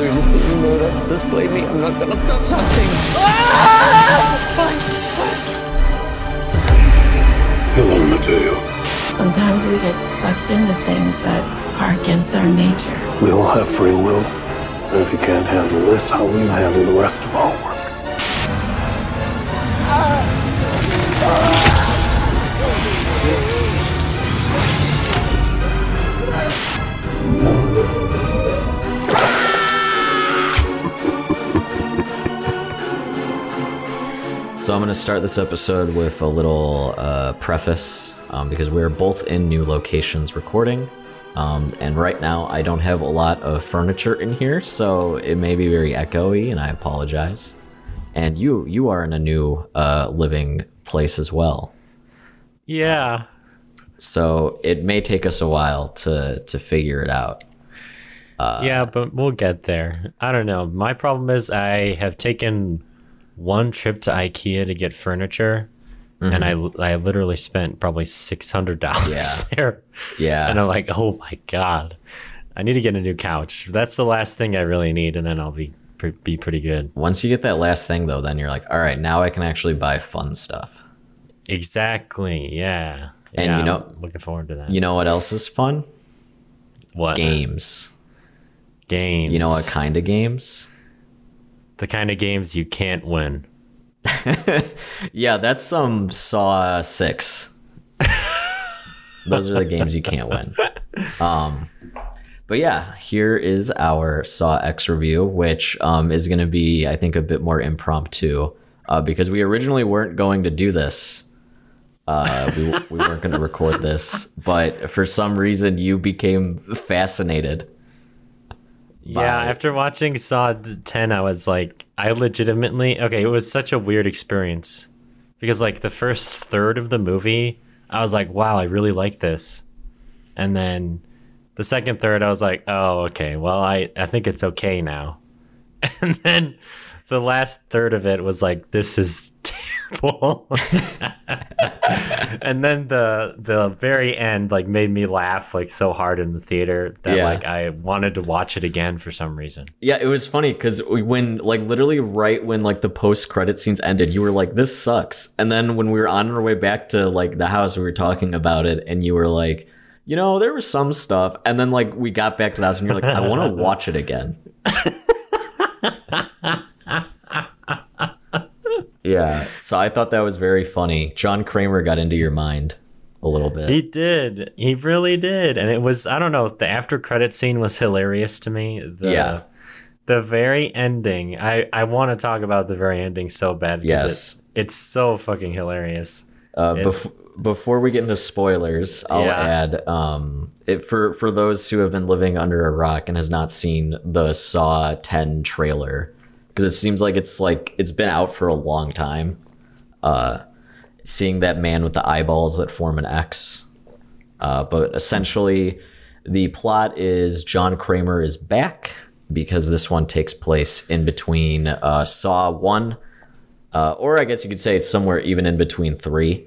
So just that you know that says blame me. I'm not gonna touch something. He'll own it to you. Sometimes we get sucked into things that are against our nature. We all have free will. And if you can't handle this, how will you handle the rest of our work? So I'm going to start this episode with a little uh, preface um, because we're both in new locations recording. Um, and right now, I don't have a lot of furniture in here, so it may be very echoey, and I apologize. And you, you are in a new uh, living place as well, Yeah. so it may take us a while to to figure it out. yeah, but we'll get there. I don't know. My problem is I have taken one trip to IKEA to get furniture, and I mm-hmm. I literally spent probably six hundred dollars Yeah. there. Yeah, And I'm like, oh my god, I need to get a new couch. That's the last thing I really need, and then I'll be be pretty good. once you get that last thing though, then you're like, all right, now I can actually buy fun stuff. Exactly. Yeah. And yeah, you know- I'm looking forward to that. You know what else is fun? what Games. games? You know what kind of games? The kind of games you can't win. Yeah, that's some Saw Six. Those are the games you can't win. Um, but yeah, here is our Saw X review, which um, is going to be, I think, a bit more impromptu uh, because we originally weren't going to do this. Uh, we, we weren't going to record this, but for some reason, you became fascinated. Yeah, after watching Saw 10, I was like, I legitimately, okay, it was such a weird experience. Because, like, the first third of the movie, I was like, wow, I really like this. And then the second third, I was like, oh, okay, well, I, I think it's okay now. And then the last third of it was like, this is terrible. And then the the very end like made me laugh like so hard in the theater that Yeah. like I wanted to watch it again for some reason. Yeah, it was funny because when, like, literally right when like the post credit scenes ended, you were like, "This sucks," and then when we were on our way back to like the house, we were talking about it, and you were like, "You know, there was some stuff," and then like we got back to the house, and you're like, "I want to watch it again." Yeah, so I thought that was very funny. John Kramer got into your mind a little bit. He did. He really did. And it was I don't know, the after credit scene was hilarious to me. The, Yeah. The very ending. I I want to talk about the very ending so bad because Yes. it's, it's so fucking hilarious. Uh, bef- before we get into spoilers, I'll Yeah. add um, it for for those who have been living under a rock and has not seen the Saw 10 trailer because it seems like it's like it's been out for a long time. Uh, seeing that man with the eyeballs that form an X, uh, but essentially, the plot is John Kramer is back because this one takes place in between uh, Saw one uh, or I guess you could say it's somewhere even in between three.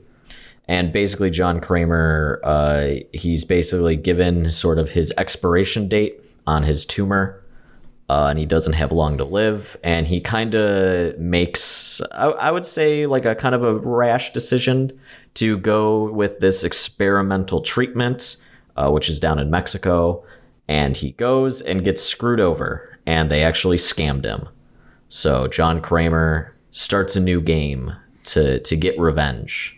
And basically, John Kramer, uh, he's basically given sort of his expiration date on his tumor, uh, and he doesn't have long to live. And he kind of makes, I, I would say, like a kind of a rash decision to go with this experimental treatment, uh, which is down in Mexico. And he goes and gets screwed over, and they actually scammed him. So John Kramer starts a new game to to get revenge.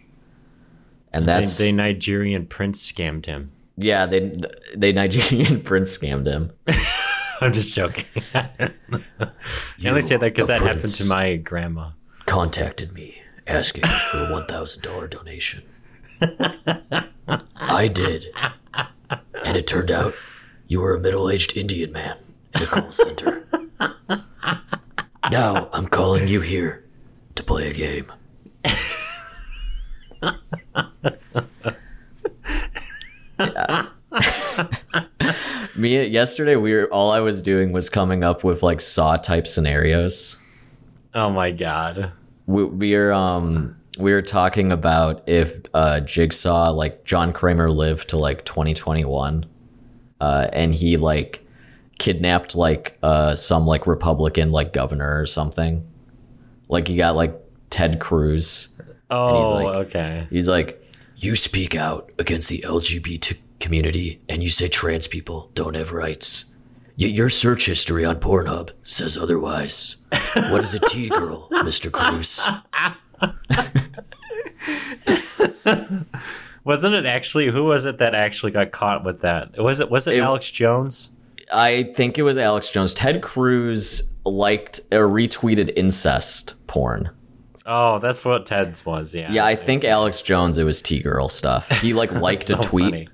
And that's they Nigerian prince scammed him. yeah, they they Nigerian prince scammed him. I'm just joking. I only say that because that happened to my grandma. Contacted me asking for a one thousand dollar donation. I did. And it turned out you were a middle aged Indian man in a call center. now I'm calling you here to play a game. Me yesterday we were all I was doing was coming up with like saw type scenarios. Oh my god. we, we're um we were talking about if uh jigsaw like john kramer lived to like 2021 uh and he like kidnapped like uh some like Republican like governor or something. Like you got like Ted Cruz. Oh, like- okay. He's like, You speak out against the LGBT community and you say trans people don't have rights. Yet your search history on Pornhub says otherwise. What is a T girl, Mr. Cruz? Wasn't it actually? Who was it that actually got caught with that? Was it? Was it, It- Alex Jones? I think it was Alex Jones. Ted Cruz liked or retweeted incest porn. Oh, that's what Ted's was. Yeah. Yeah, I think Alex Jones, it was T girl stuff. He like liked So a tweet. funny.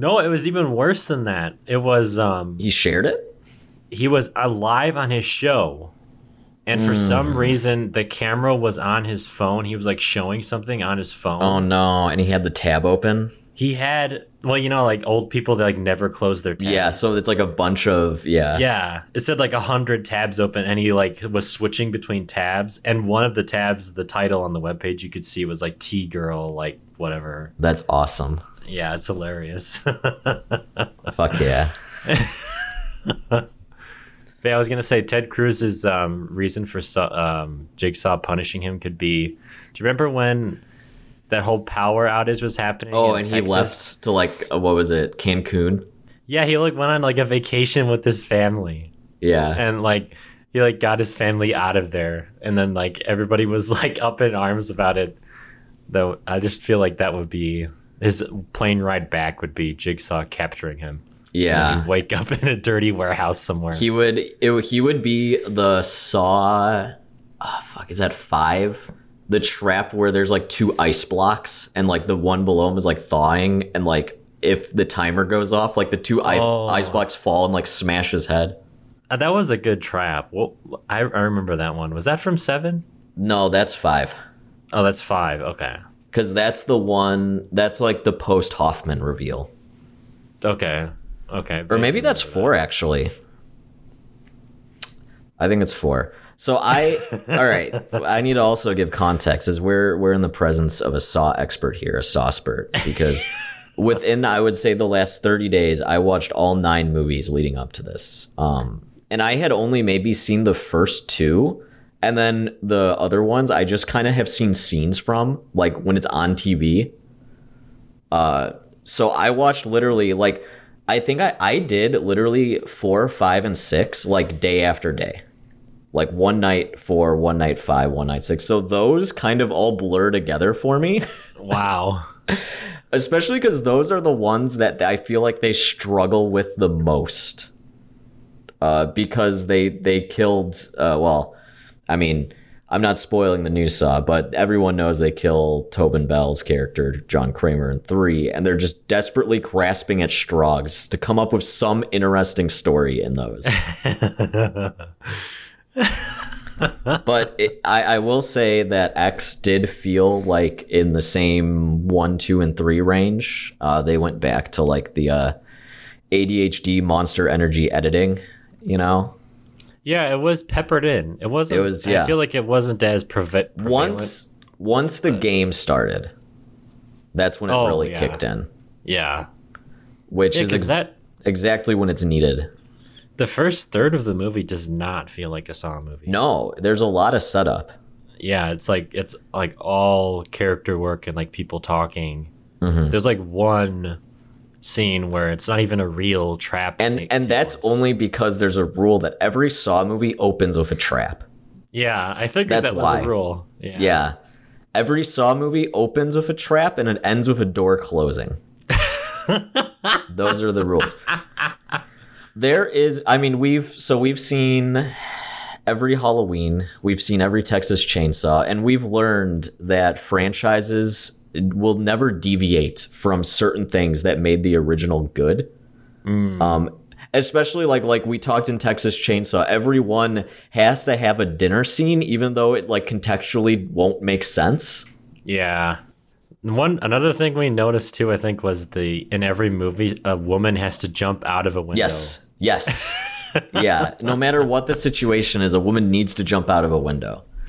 No, it was even worse than that. It was um He shared it? he was alive on his show. And for some Hmm. reason the camera was on his phone. He was like showing something on his phone. Oh no. And he had the tab open. He had well, you know, like old people that like never close their tabs. Yeah, so it's like a bunch of yeah. Yeah, it said like a hundred tabs open, and he like was switching between tabs. And one of the tabs, the title on the webpage you could see was like T girl, like whatever. That's awesome. Yeah, it's hilarious. Fuck yeah. But yeah, I was gonna say Ted Cruz's um, reason for um, Jigsaw punishing him could be. Do you remember when that whole power outage was happening? Oh, and he left to like uh, what was it? Cancun? Yeah, he like went on like a vacation with his family. Yeah. and like he like got his family out of there and then like everybody was like up in arms about it though i just feel like that would be his plane ride back would be jigsaw capturing him and yeah. wake up in a dirty warehouse somewhere He would it, he would be the saw oh, fuck is that 5? The trap where there's like two ice blocks and like the one below him is like thawing and like if the timer goes off like the two Oh. ice blocks fall and like smash his head. Uh, that was a good trap well I, I remember that one was that from seven? No, that's 5. Oh, that's five okay Cuz that's the one that's like the post Hoffman reveal. okay okay Or maybe that's four actually. I think it's four. So I all right. I need to also give context as we're we're in the presence of a saw expert here, a saw spurt, because within I would say the last 30 days, I watched all nine movies leading up to this. Um and I had only maybe seen the first two. And then the other ones I just kind of have seen scenes from, like when it's on TV. Uh so I watched literally like I think I, I did literally four, five, and six like day after day. Like one night four, one night five, one night six. So those kind of all blur together for me. wow Especially because those are the ones that I feel like they struggle with the most. Uh, because they they killed uh, well, I mean, I'm not spoiling the new Saw, but everyone knows they kill Tobin Bell's character, John Kramer, in three, and they're just desperately grasping at straws to come up with some interesting story in those. but it, I, I will say that X did feel like in the same one, two, and three range. Uh, they went back to like the uh, ADHD monster energy editing, you know? Yeah it was peppered in it wasn't It was- yeah. i feel like it wasn't as preve- prevalent Once once the game started, that's when it Oh, really yeah. kicked in, yeah which Yeah, is ex- that exactly when it's needed. the first third of the movie does not feel like a Saw movie. No, there's a lot of setup. Yeah, it's like it's like all character work and like people talking. Mm-hmm. There's like one scene where it's not even a real trap. And se- and that's sequence. only because there's a rule that every Saw movie opens with a trap. yeah. I figured That's that was why. a rule. Yeah. Yeah. Every Saw movie opens with a trap and it ends with a door closing. Those are the rules. There is, I mean, we've, so we've seen every Halloween, we've seen every Texas Chainsaw, and we've learned that franchises will never deviate from certain things that made the original good. Um, especially like like we talked in Texas Chainsaw, everyone has to have a dinner scene, even though it like contextually won't make sense. Yeah. One another thing we noticed too, I think, was the in every movie a woman has to jump out of a window. Yes, yes, yeah. No matter what the situation is, a woman needs to jump out of a window.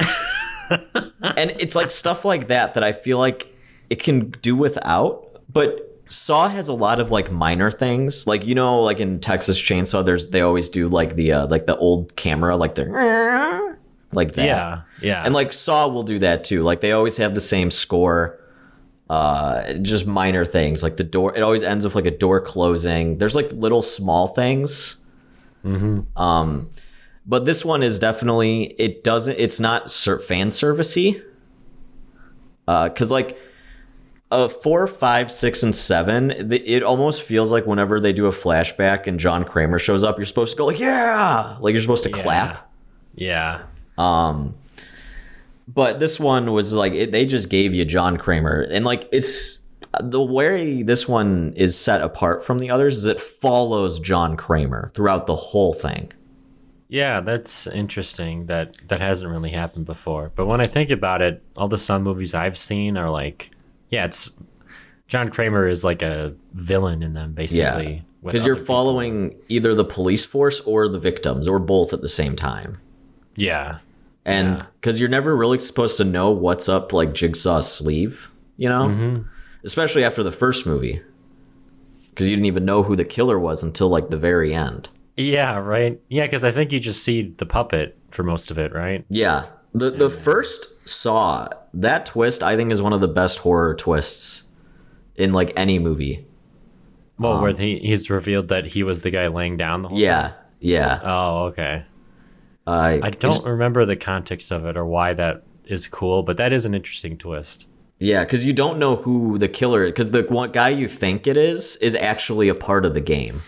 and it's like stuff like that that I feel like it can do without, but Saw has a lot of like minor things, like you know, like in Texas Chainsaw, there's they always do like the uh, like the old camera, like the like that. Yeah, yeah. And like Saw will do that too. Like they always have the same score. Uh, just minor things like the door. It always ends with like a door closing. There's like little small things. Mm-hmm. Um, but this one is definitely it doesn't. It's not ser- fan servicey. Uh, cause like uh, four, five, six, and seven, it almost feels like whenever they do a flashback and John Kramer shows up, you're supposed to go like, yeah, like you're supposed to clap. yeah. Um, but this one was like it, they just gave you John Kramer, and like it's the way this one is set apart from the others is it follows John Kramer throughout the whole thing. Yeah, that's interesting. That that hasn't really happened before. But when I think about it, all the Saw movies I've seen are like, yeah, it's John Kramer is like a villain in them, basically. Yeah, because you're other people. following either the police force or the victims, or both at the same time. Yeah, and Yeah. because you're never really supposed to know what's up like jigsaw's sleeve you know Mm-hmm. especially after the first movie because you didn't even know who the killer was until like the very end yeah, right. Yeah, because I think you just see the puppet for most of it, right? yeah the the first saw that twist i think is one of the best horror twists in like any movie Well, where he he's revealed that he was the guy laying down the whole. yeah yeah? Oh, okay. uh, I don't remember the context of it or why that is cool, but that is an interesting twist. yeah because you don't know who the killer is. because the one guy you think it is is actually a part of the game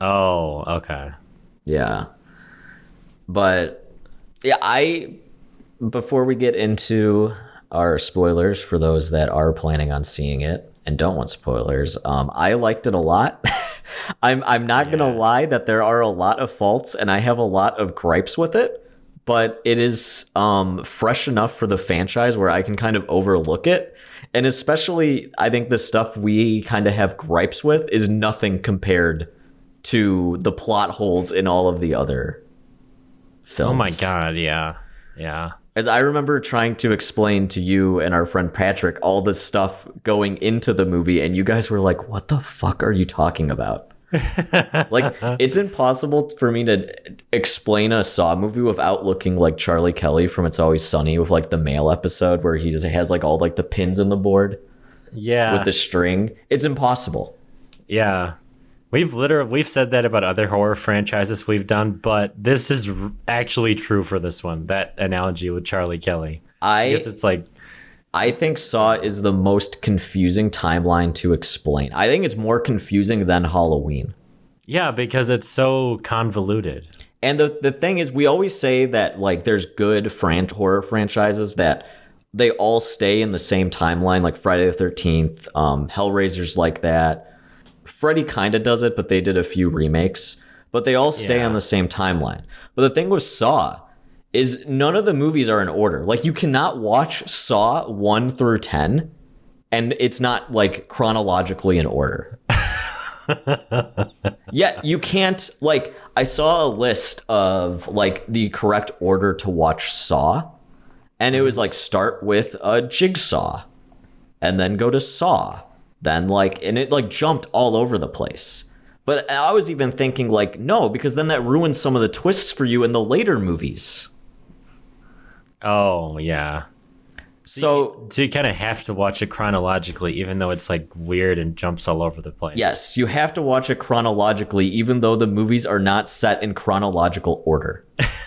Oh, okay. Yeah. But yeah, I before we get into our spoilers for those that are planning on seeing it and don't want spoilers, um, I liked it a lot. I'm I'm not gonna lie that there are a lot of faults and I have a lot of gripes with it, but it is um fresh enough for the franchise where I can kind of overlook it. And especially I think the stuff we kind of have gripes with is nothing compared to the plot holes in all of the other films. Oh my god, yeah. Yeah. As I remember trying to explain to you and our friend Patrick all this stuff going into the movie, and you guys were like, "What the fuck are you talking about?" like, it's impossible for me to explain a Saw movie without looking like Charlie Kelly from It's Always Sunny with like the mail episode where he just has like all like the pins in the board Yeah. with the string. It's impossible. Yeah. We've literally we've said that about other horror franchises we've done, but this is actually true for this one. That analogy with Charlie Kelly. I I guess it's like I think Saw is the most confusing timeline to explain. I think it's more confusing than Halloween. yeah, because it's so convoluted. And the the thing is, we always say that like there's good fran- horror franchises that they all stay in the same timeline, like Friday the Thirteenth, um, Hellraiser's like that. Freddy kind of does it, but they did a few remakes. But they all stay Yeah. on the same timeline. But the thing with Saw is none of the movies are in order. Like you cannot watch Saw one through ten, and it's not like chronologically in order. Yeah, you can't like I saw a list of like the correct order to watch Saw and it was mm-hmm. like start with a jigsaw and then go to Saw. Then like and it like jumped all over the place. But I was even thinking like no because then that ruins some of the twists for you in the later movies. Oh yeah. So So you kind of have to watch it chronologically, even though it's like weird and jumps all over the place. yes, you have to watch it chronologically even though the movies are not set in chronological order.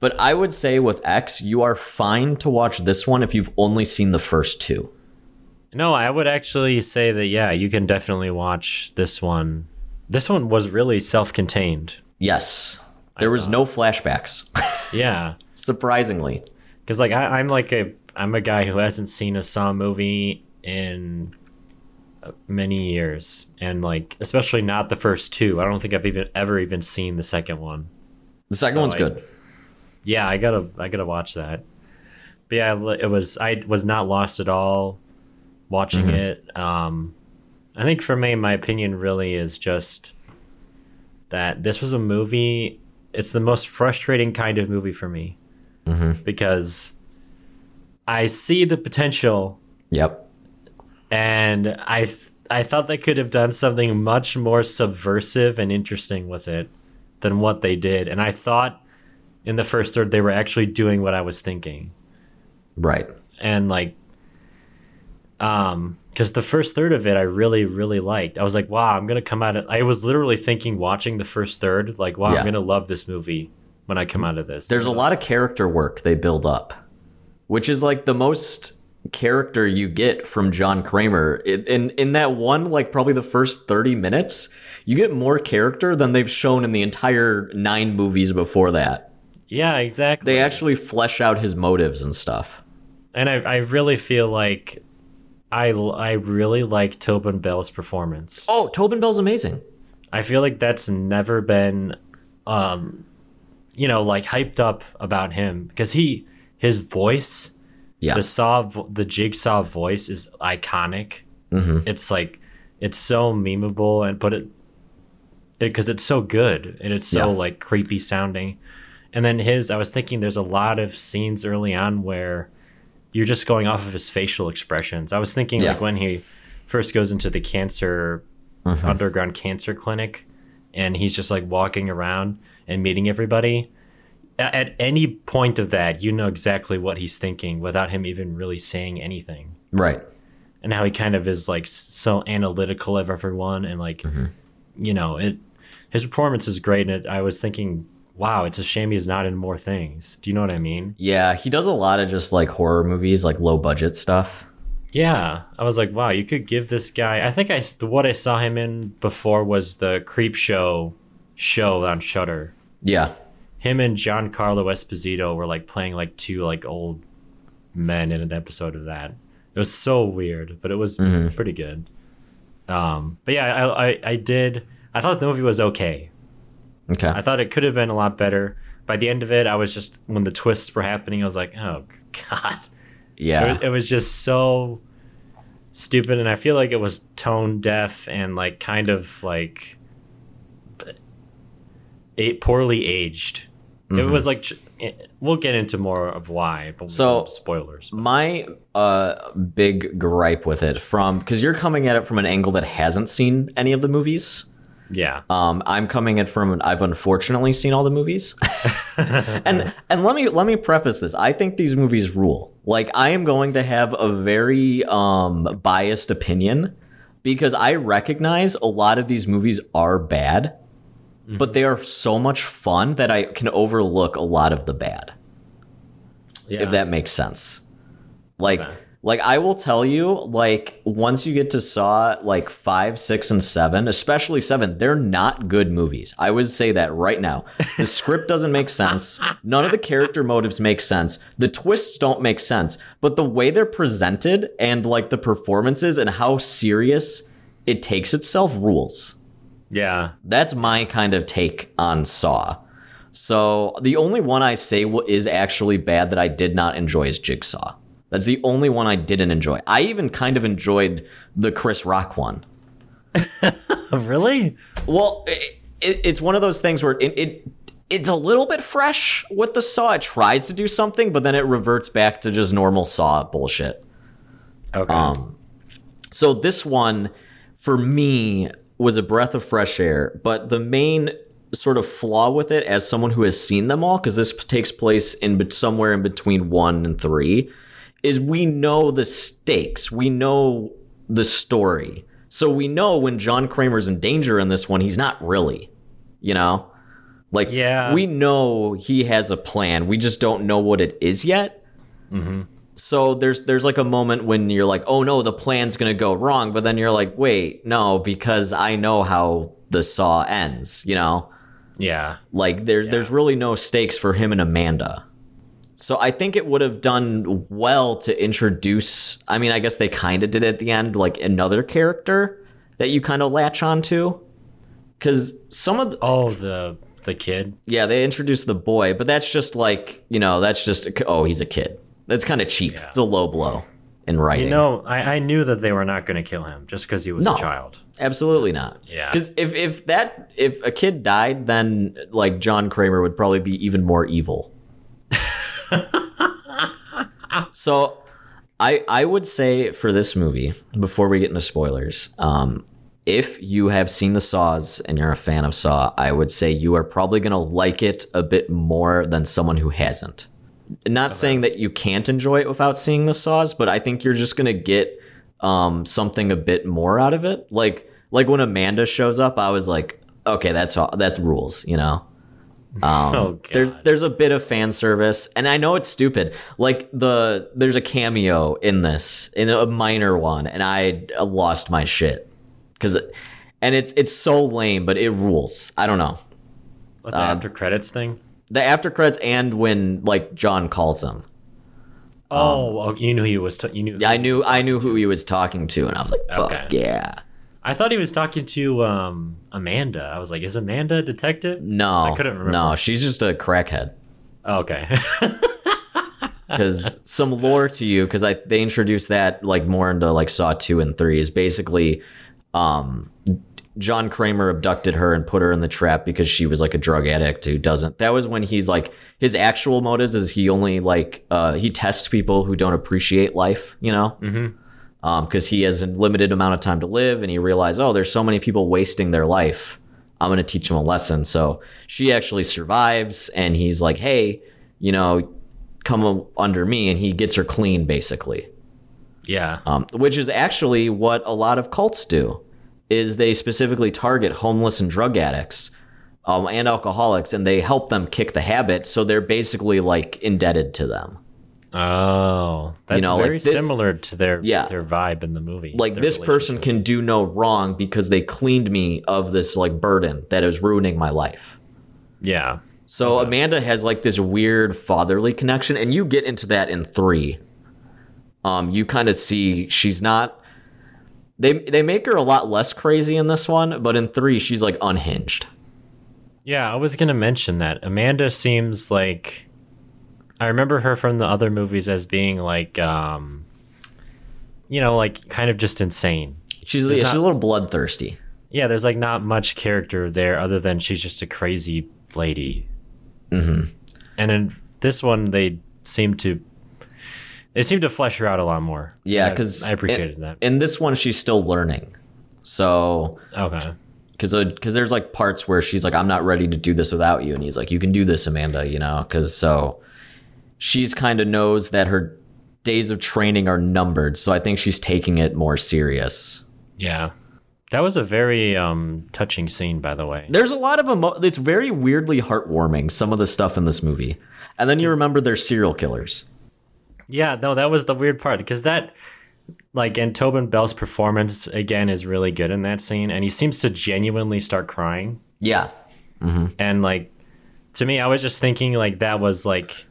But I would say with X, you are fine to watch this one if you've only seen the first two. No, I would actually say that yeah, you can definitely watch this one. This one was really self-contained. Yes. There was no flashbacks, Yeah. surprisingly. Because like I, I'm like a I'm a guy who hasn't seen a Saw movie in uh, many years, and like especially not the first two. I don't think I've even ever even seen the second one. The second So one's I- good. Yeah, I gotta I gotta watch that. But yeah, it was I was not lost at all watching it. Um, I think for me, my opinion really is just that this was a movie. It's the most frustrating kind of movie for me because I see the potential Yep. and I th- I thought they could have done something much more subversive and interesting with it than what they did. And I thought in the first third they were actually doing what I was thinking. Right. And like um because the first third of it I really really liked. I was like, wow, I'm gonna come out of I was literally thinking watching the first third, like, wow, Yeah. I'm gonna love this movie when I come out of this. There's a lot of character work they build up, which is like the most character you get from John Kramer. It, in in that one, like probably the first 30 minutes, you get more character than they've shown in the entire nine movies before that. Yeah, exactly. They actually flesh out his motives and stuff. and I, I really feel like I, I really like Tobin Bell's performance. Oh, Tobin Bell's amazing. I feel like that's never been, um, you know, like hyped up about him because he his voice, Yeah. the saw, the jigsaw voice is iconic. Mhm. It's like it's so memeable and but it because it's so good and it's so Yeah. like creepy sounding. And then his, I was thinking, there's a lot of scenes early on where you're just going off of his facial expressions. I was thinking Yeah. like when he first goes into the cancer mm-hmm. underground cancer clinic, and he's just like walking around and meeting everybody. At any point of that, you know exactly what he's thinking without him even really saying anything Right. and how he kind of is like so analytical of everyone and like mm-hmm. you know it his performance is great and it, i was thinking wow it's a shame he's not in more things. Do you know what i mean? Yeah, he does a lot of just like horror movies, like low budget stuff. yeah i was like wow you could give this guy i think i what i saw him in before was the Creepshow show on Shudder Yeah. him and giancarlo esposito were like playing like two like old men in an episode of that. It was so weird but it was pretty good. Um but yeah I, I i did i thought the movie was okay Okay. i thought it could have been a lot better by the end of it i was just when the twists were happening i was like oh god yeah. was- it was just so stupid and i feel like it was tone deaf and like kind of like a poorly aged it was like we'll get into more of why but So- spoilers my uh big gripe with it from because you're coming at it from an angle that hasn't seen any of the movies yeah. Um i'm coming in from i've unfortunately seen all the movies. And and let me let me preface this. I think these movies rule. Like i am going to have a very um biased opinion because i recognize a lot of these movies are bad but they are so much fun that i can overlook a lot of the bad. Yeah. if that makes sense. Like, Okay. Like I will tell you, like once you get to Saw, like five, six, and seven, especially seven, they're not good movies. I would say that right now. The script doesn't make sense. None of the character motives make sense. The twists don't make sense. But the way they're presented and like the performances and how serious it takes itself rules. yeah That's my kind of take on Saw. So the only one I say is actually bad that I did not enjoy is Jigsaw. That's the only one I didn't enjoy. I even kind of enjoyed the Chris Rock one. really Well, it, it, it's one of those things where it, it it's a little bit fresh with the Saw. It tries to do something, but then it reverts back to just normal Saw bullshit. okay Um, so this one, for me, was a breath of fresh air. But the main sort of flaw with it, as someone who has seen them all, because this takes place in somewhere in between one and three, is we know the stakes. We know the story. So we know when John Kramer's in danger in this one, he's not really. You know? Like, Yeah. we know he has a plan. We just don't know what it is yet mm-hmm. so there's there's like a moment when you're like, oh no, the plan's gonna go wrong, but then you're like, wait, no, because I know how the saw ends, you know? yeah Like there there's really no stakes for him and Amanda. So I think it would have done well to introduce I mean, I guess they kinda did at the end, like another character that you kind of latch onto. Cause some of the, oh the the kid yeah, they introduced the boy, but that's just like, you know, that's just oh, he's a kid. That's kind of cheap. It's a low blow in writing. you know I, I knew that they were not going to kill him just because he was No. a child Absolutely not. Yeah. Because if if that if a kid died, then like John Kramer would probably be even more evil. So I I would say for this movie, before we get into spoilers, um, if you have seen the Saws and you're a fan of Saw, I would say you are probably gonna like it a bit more than someone who hasn't. Not saying that you can't enjoy it without seeing the Saws, but I think you're just gonna get um, something a bit more out of it. Like like when Amanda shows up, I was like, okay, that's all, that's rules, you know. Um, Oh, there's there's a bit of fan service, and I know it's stupid. Like the there's a cameo in this, in a minor one, and I lost my shit because, and it's it's so lame, but it rules. I don't know What, the Um, after credits thing? the after credits and when like John calls him. Oh, oh, you knew he was. T- you knew. Yeah, I knew I knew who he was talking to, and I was like, fuck Okay. yeah. I thought he was talking to um, Amanda. I was like, is Amanda a detective? No, I couldn't remember. No, she's just a crackhead. Oh, okay. because some lore to you because I they introduced that like more into like Saw two and three is basically, um, John Kramer abducted her and put her in the trap because she was like a drug addict who doesn't. That was when he's like his actual motives is he only like uh he tests people who don't appreciate life, you know. Mm-hmm. Um, because he has a limited amount of time to live, and he realized, oh, there's so many people wasting their life. I'm gonna teach them a lesson. So she actually survives, and he's like, hey, you know, come under me and he gets her clean basically yeah. um, which is actually what a lot of cults do is they specifically target homeless and drug addicts um, and alcoholics and they help them kick the habit so they're basically like indebted to them Oh, that's know, like very this- similar to their Yeah. their vibe in the movie. like this person can do no wrong because they cleaned me of this like burden that is ruining my life Yeah. So Amanda has like this weird fatherly connection, and you get into that in three. Um, you kind of see she's not. They they make her a lot less crazy in this one, but in three she's like unhinged. Yeah, I was gonna mention that Amanda seems like I remember her from the other movies as being like, um, you know, like kind of just insane. She's There's she's a little bloodthirsty. Yeah, there's like not much character there other than she's just a crazy lady. Mm-hmm. And in this one, they seem to they seem to flesh her out a lot more. Yeah, because I appreciated that. In this one, she's still learning. So Okay. because because there's like parts where she's like, I'm not ready to do this without you, and he's like, you can do this, Amanda. You know, because so she's kind of knows that her days of training are numbered. So I think she's taking it more serious. Yeah. That was a very um, touching scene, by the way. There's a lot of emo. It's very weirdly heartwarming. Some of the stuff in this movie, and then you remember they're serial killers. Yeah, no, that was the weird part because that, like, and Tobin Bell's performance again is really good in that scene, and he seems to genuinely start crying. Yeah, And like, to me, I was just thinking like that was like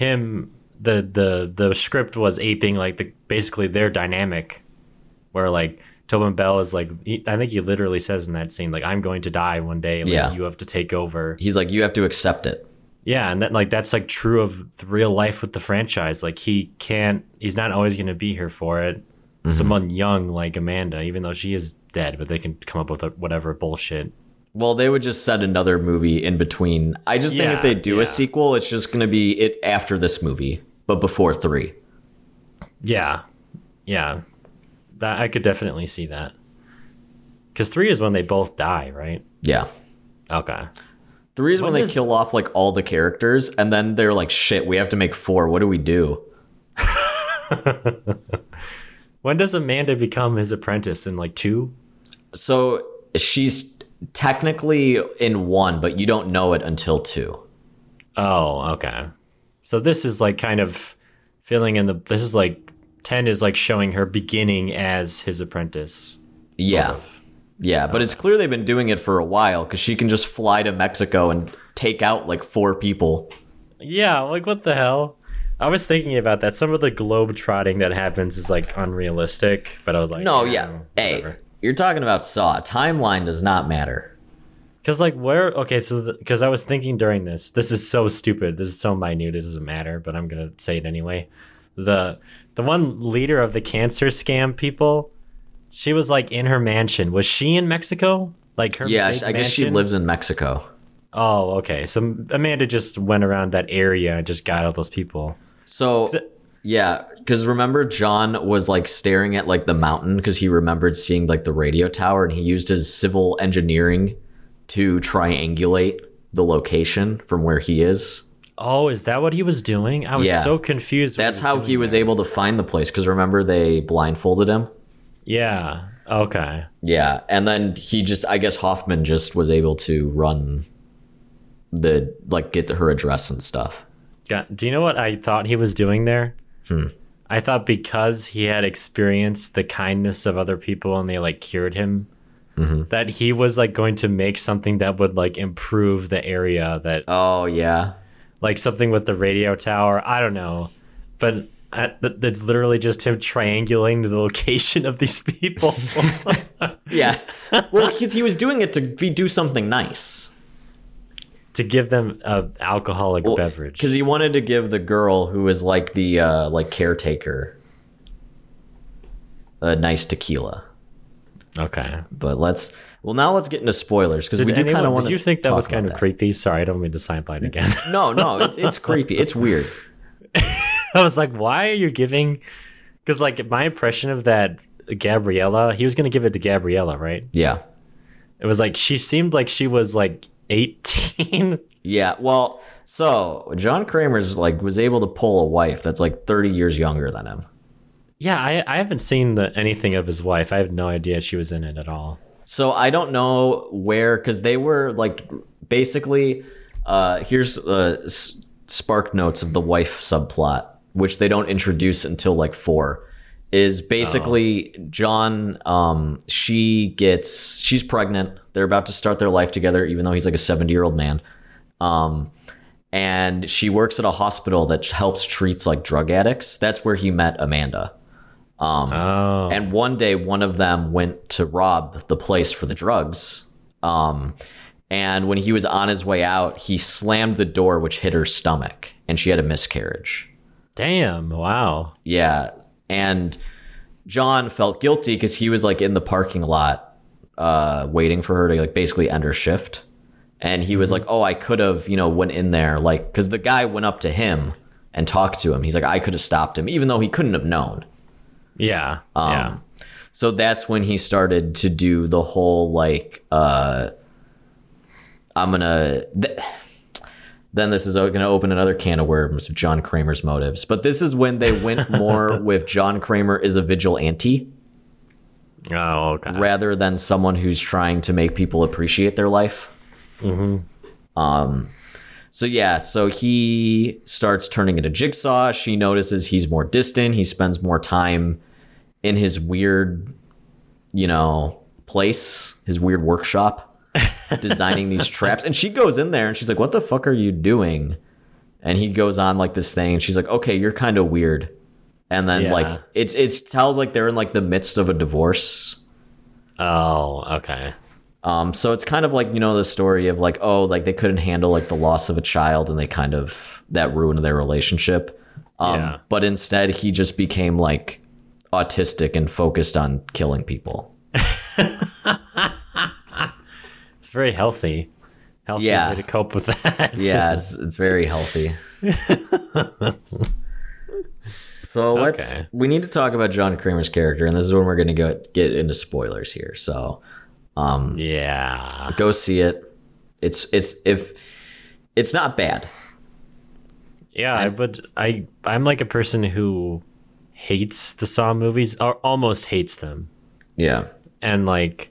him. The the the script was aping like the basically their dynamic, where like Tobin Bell is like he, I think he literally says in that scene like I'm going to die one day. Like, Yeah. you have to take over. he's like, you have to accept it. Yeah, and that like that's like true of the real life with the franchise. Like he can't he's not always gonna be here for it. Mm-hmm. Someone young like Amanda, even though she is dead, but they can come up with whatever bullshit. Well, they would just set another movie in between. I just think if they do yeah. a sequel, it's just going to be it after this movie, but before three. Yeah. Yeah. That I could definitely see that. Cause three is when they both die, right? Yeah. Okay. Three is when, When they does- kill off like all the characters, and then they're like, "Shit, we have to make four. What do we do?" When does Amanda become his apprentice? In like two? So she's technically in one, but you don't know it until two. Oh, okay. So this is like kind of filling in the. This is like ten is like showing her beginning as his apprentice. Yeah. of. Yeah, but it's clear they've been doing it for a while because she can just fly to Mexico and take out like four people. Yeah, like what the hell? I was thinking about that. Some of the globe trotting that happens is like unrealistic, but I was like, No, yeah. Hey, you're talking about Saw. Timeline does not matter. Because like where? Okay, so because I was thinking during this, this is so stupid. This is so minute. It doesn't matter, but I'm gonna say it anyway. The the one leader of the cancer scam people, she was like in her mansion. Was she in Mexico? Like her? Yeah, I guess she lives in Mexico. Oh, okay. So Amanda just went around that area and just got all those people. So Yeah, because remember John was like staring at like the mountain because he remembered seeing like the radio tower, and he used his civil engineering to triangulate the location from where he is. Oh, is that what he was doing? I was Yeah. so confused. That's how doing he was there. able to find the place. Because remember they blindfolded him. Yeah. Okay. Yeah, and then he just I guess Hoffman just was able to run the like get her address and stuff. Got, do you know what I thought he was doing there? Hmm. I thought because he had experienced the kindness of other people and they like cured him, Mm-hmm. that he was like going to make something that would like improve the area that Oh yeah. like something with the radio tower. I don't know, but th- that's literally just him triangulating the location of these people. Yeah. well, because he was doing it to be, do something nice. To give them a alcoholic beverage. Because he wanted to give the girl who is like the uh, like caretaker a nice tequila. Okay. But let's well now let's get into spoilers because we do kind of want. did you think that was kind of creepy? Sorry, I don't mean to sideline again. No, no, it, it's creepy. It's weird. I was like, why are you giving? Because like my impression of that Gabriella, he was gonna give it to Gabriella, right? Yeah, It was like she seemed like she was like eighteen. yeah. Well, so John Kramer's like was able to pull a wife that's like thirty years younger than him. yeah, I I haven't seen the, anything of his wife. I have no idea she was in it at all. So I don't know where because they were like basically. Uh, here's uh, s- spark notes of the wife subplot, which they don't introduce until like four. Is basically John. Um, she gets she's pregnant. They're about to start their life together, even though he's like a seventy year old man. Um, and she works at a hospital that helps treats like drug addicts. That's where he met Amanda. Oh, And one day, one of them went to rob the place for the drugs. Um, and when he was on his way out, he slammed the door, which hit her stomach, and she had a miscarriage. damn! Wow. Yeah. And John felt guilty because he was like in the parking lot, uh, waiting for her to like basically end her shift. And he was like, "Oh, I could have, you know, went in there, like, because the guy went up to him and talked to him. He's like, I could have stopped him, even though he couldn't have known." Yeah. Um, yeah. So that's when he started to do the whole like uh I'm gonna th- then this is gonna open another can of worms of John Kramer's motives. But this is when they went more with John Kramer is a vigilante Oh, okay. rather than someone who's trying to make people appreciate their life. Um so yeah, so he starts turning into Jigsaw. She notices he's more distant. He spends more time in his weird, you know, place, his weird workshop, designing these traps. And she goes in there and she's like, What the fuck are you doing? And he goes on like this thing, and she's like, Okay, you're kind of weird. And then Yeah. like it's it's tells like they're in like the midst of a divorce. Oh, okay. Um, so it's kind of like you know the story of like oh like they couldn't handle like the loss of a child and they kind of that ruined their relationship. Um, Yeah. But instead he just became like autistic and focused on killing people. It's very healthy. Healthy Yeah. way to cope with that. Yeah, it's it's very healthy. so let's Okay. we need to talk about John Kramer's character, and this is when we're gonna go get into spoilers here. So um, yeah. go see it. It's it's if it's not bad. Yeah, I would. I I'm like a person who hates the Saw movies or almost hates them, Yeah. and like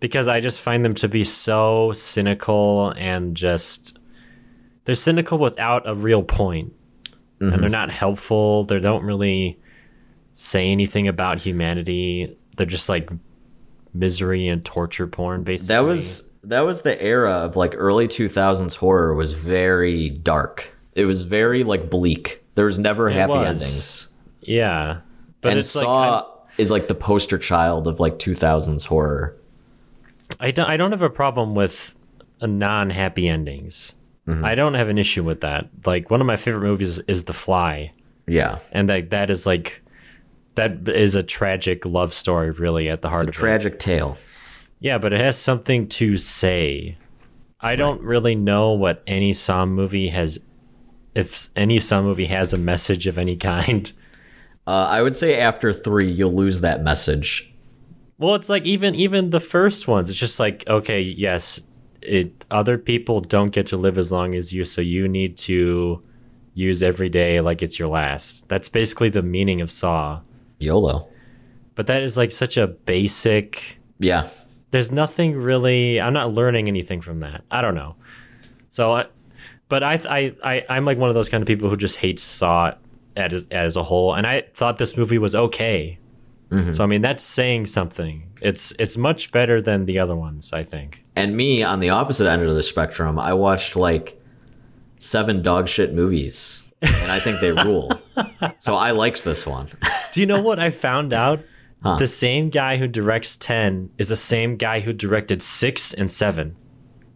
because I just find them to be so cynical and just they're cynical without a real point, and mm-hmm. they're not helpful. They don't really say anything about humanity. They're just like misery and torture porn, basically. That was that was the era of like early 2000s horror was very dark. It was very like bleak. There was never happy was. endings. yeah, but and it's like Saw I'm- is like the poster child of like 2000s horror. I don't I don't have a problem with non-happy endings. I don't have an issue with that. Like one of my favorite movies is The Fly, Yeah. and that that is like that is a tragic love story really at the heart of it. Tragic tale. Yeah, but it has something to say. I don't really know what any Saw movie has if any Saw movie has a message of any kind. Uh, I would say after three, you'll lose that message. Well, it's like even even the first ones. It's just like okay, yes, it other people don't get to live as long as you, so you need to use every day like it's your last. That's basically the meaning of Saw. YOLO. But that is like such a basic. Yeah. There's nothing really. I'm not learning anything from that. I don't know. So, I, but I, I, I, I'm like one of those kind of people who just hates Saw as, as a whole, and I thought this movie was okay. So I mean, that's saying something. It's it's much better than the other ones, I think. And me on the opposite end of the spectrum, I watched like seven dog shit movies, and I think they rule. so I liked this one. Do you know what I found out? Huh. The same guy who directs 10 is the same guy who directed 6 and 7.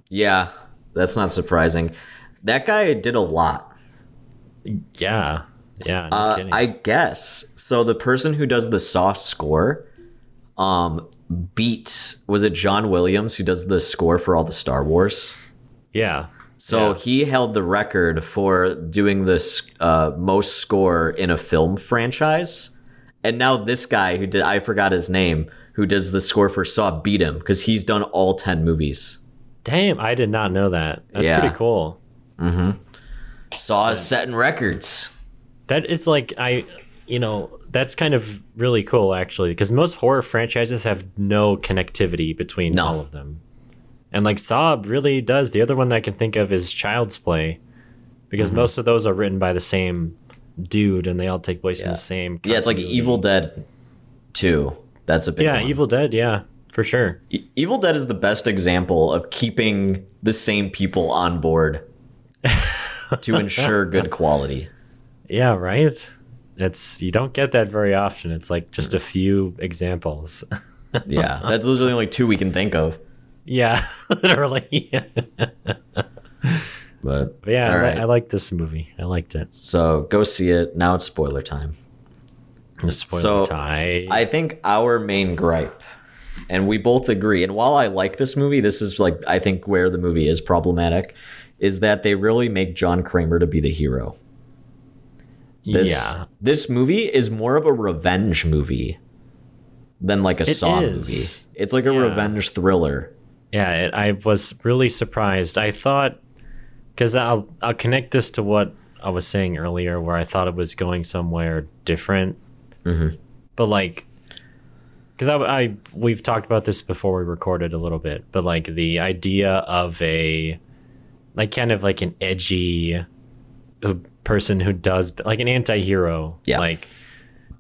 yeah, that's not surprising. That guy did a lot. Yeah. Yeah, no Uh. I guess. So the person who does the Saw score, um, beat was it John Williams who does the score for all the Star Wars? yeah. So Yeah. he held the record for doing this uh, most score in a film franchise, and now this guy who did I forgot his name who does the score for Saw beat him because he's done all ten movies. Damn, I did not know that. That's Yeah. pretty cool. Saw is setting records. That is like I you know, that's kind of really cool actually because most horror franchises have no connectivity between No. all of them. And like Saw really does. The other one that I can think of is Child's Play because Mm-hmm. most of those are written by the same dude and they all take place in the same Yeah, it's like. Evil Dead Two. That's a big Yeah, one. Evil Dead, yeah, for sure. E- Evil Dead is the best example of keeping the same people on board to ensure good quality. Yeah, right? It's you don't get that very often. It's like just a mm. few examples. Yeah, that's those are the only two we can think of. yeah, literally. But But yeah, all I. I like this movie. I liked it. so go see it. Now it's spoiler time. Spoiler So, time. I think our main gripe, and we both agree, and while I like this movie, this is like I think where the movie is problematic, is that they really make John Kramer to be the hero. This, yeah, This movie is more of a revenge movie than like a It Saw is. movie. It's like a Yeah. revenge thriller. yeah. It, I was really surprised. I thought because I'll I'll connect this to what I was saying earlier, where I thought it was going somewhere different. Mm-hmm. But like, because I, I we've talked about this before we recorded a little bit, but like the idea of a like kind of like an edgy person who does like an anti-hero Yeah. like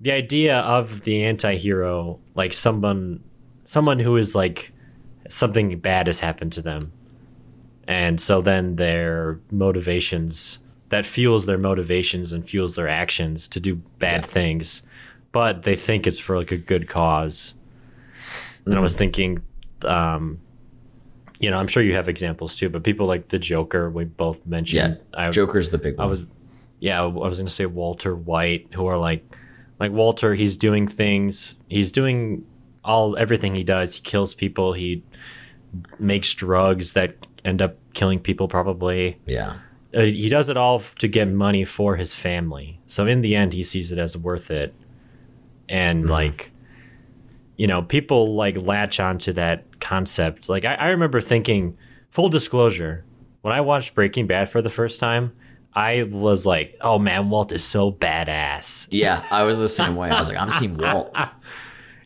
the idea of the anti-hero like someone someone who is like something bad has happened to them. And so then their motivations that fuels their motivations and fuels their actions to do bad things. But they think it's for like a good cause. And i was thinking um you know i'm sure you have examples too but people like the joker we both Yeah, mentioned I, Joker's the big one. I was yeah, I was gonna say Walter White, who are like like Walter, he's doing things he's doing all everything he does. He kills people, he makes drugs that end up killing people probably. yeah, Uh, he does it all to get money for his family. So in the end he sees it as worth it. And like you know, people like latch onto that concept. Like I, I remember thinking, full disclosure, when I watched Breaking Bad for the first time, I was like, "Oh man, Walt is so badass." yeah. I was the same way. I was like, I'm Team Walt.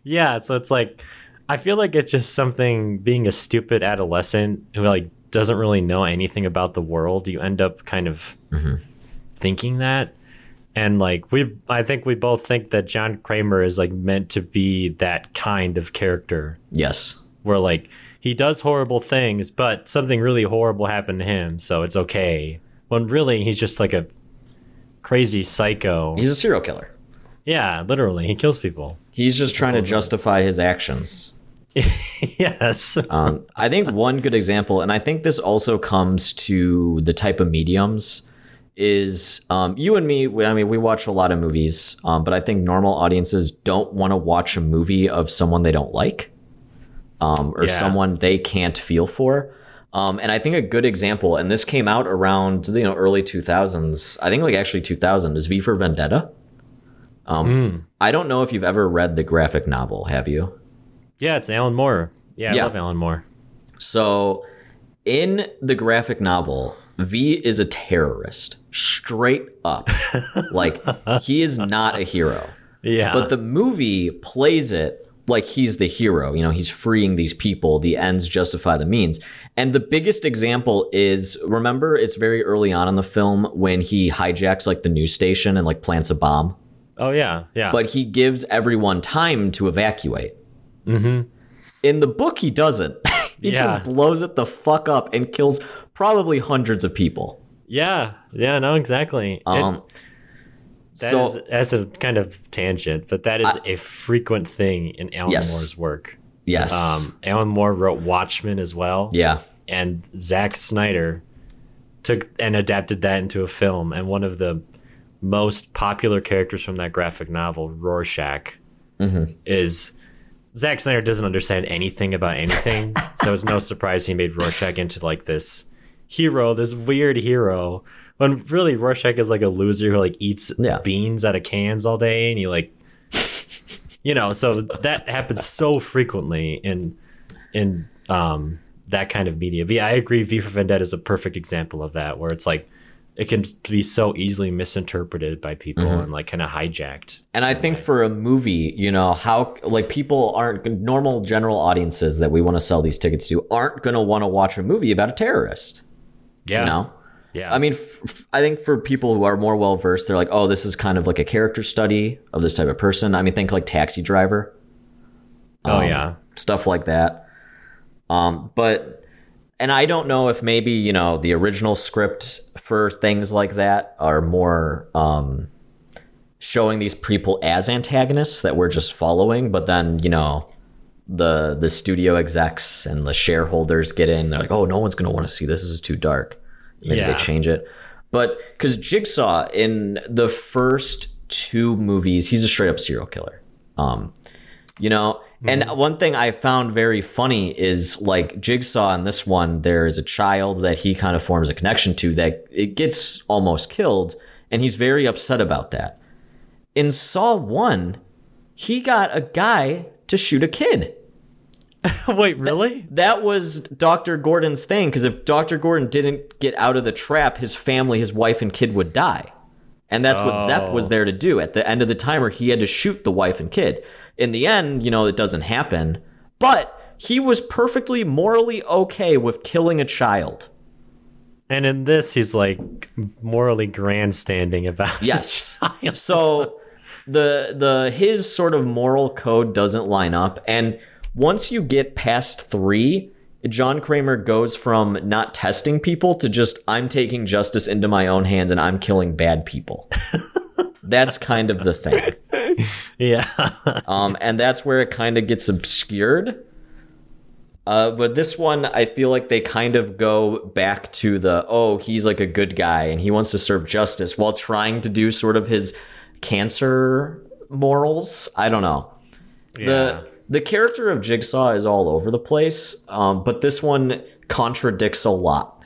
Yeah, so it's like, I feel like it's just something. Being a stupid adolescent who like doesn't really know anything about the world, you end up kind of mm-hmm. thinking that. And like we, I think we both think that John Kramer is like meant to be that kind of character Yes. where like he does horrible things, but something really horrible happened to him, so it's okay. When really he's just like a crazy psycho. He's a serial killer. yeah, literally, he kills people. He's just trying to justify his actions. yes. Um, I think one good example, and I think this also comes to the type of mediums, is um, you and me. we- I mean, we watch a lot of movies, um, but I think normal audiences don't want to watch a movie of someone they don't like, um, or Yeah. someone they can't feel for. Um, and I think a good example, and this came out around you know early 2000s. I think like actually 2000 is V for Vendetta. Um, I don't know if you've ever read the graphic novel. Have you? Yeah, it's Alan Moore. Yeah, I Yeah. love Alan Moore. So, in the graphic novel, V is a terrorist, straight up. like he is not a hero. Yeah. But the movie plays it like he's the hero. You know, he's freeing these people. The ends justify the means. And the biggest example is remember, it's very early on in the film when he hijacks like the news station and like plants a bomb, oh yeah, yeah. but he gives everyone time to evacuate. Mm-hmm. In the book, he doesn't. he Yeah. just blows it the fuck up and kills probably hundreds of people. yeah, yeah, no, exactly. It- Um, That so is as a kind of tangent, but that is a frequent thing in Alan Yes. Moore's work. yes, Um, Alan Moore wrote Watchmen as well. yeah, and Zack Snyder took and adapted that into a film. And one of the most popular characters from that graphic novel, Rorschach, is Zack Snyder doesn't understand anything about anything, so it's no surprise he made Rorschach into like this hero, this weird hero. When really Rorschach is like a loser who like eats Yeah. beans out of cans all day, and he like, you know, so that happens so frequently in in um that kind of media. But yeah, I agree. V for Vendetta is a perfect example of that, where it's like it can be so easily misinterpreted by people and like kind of hijacked. And I think for a movie, you know, how like people aren't normal general audiences that we want to sell these tickets to aren't going to want to watch a movie about a terrorist. Yeah, You know, yeah. I mean, f- I think for people who are more well versed, they're like, oh, this is kind of like a character study of this type of person. I mean, think like Taxi Driver, oh um, yeah, stuff like that. Um, but and I don't know if maybe you know the original script for things like that are more um, showing these people as antagonists that we're just following, but then you know the the studio execs and the shareholders get in. They're like, oh, no one's gonna want to see this. This is too dark. Maybe Yeah. they change it. But because Jigsaw in the first two movies, he's a straight up serial killer. Um, you know and one thing i found very funny is like jigsaw in this one there is a child that he kind of forms a connection to that it gets almost killed and he's very upset about that in saw 1 he got a guy to shoot a kid wait, really? that was dr gordon's thing because if dr gordon didn't get out of the trap his family his wife and kid would die and that's what Zep was Oh. there to do. At the end of the timer, he had to shoot the wife and kid. In the end, you know, it doesn't happen. But he was perfectly morally okay with killing a child. And in this, he's like morally grandstanding about Yes. child. so the the his sort of moral code doesn't line up. And once you get past three, John Kramer goes from not testing people to just I'm taking justice into my own hands and I'm killing bad people. That's kind of the thing. yeah, um, and that's where it kind of gets obscured. Uh, but this one, I feel like they kind of go back to the oh, he's like a good guy and he wants to serve justice while trying to do sort of his cancer morals. I don't know. yeah. The the character of Jigsaw is all over the place, um, but this one contradicts a lot.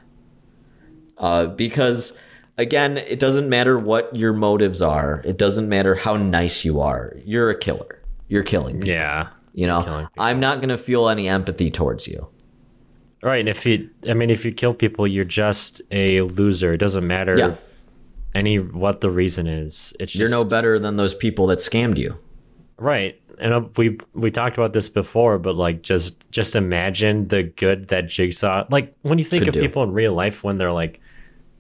Uh, because again, it doesn't matter what your motives are. It doesn't matter how nice you are. You're a killer. You're killing. people, yeah. You know. I'm not gonna feel any empathy towards you. Right, and if you, I mean, if you kill people, you're just a loser. It doesn't matter Yeah. any what the reason is. It's just You're no better than those people that scammed you. right. And uh, we we talked about this before, but like just just imagine the good that Jigsaw. Like when you think Could of do. people in real life when they're like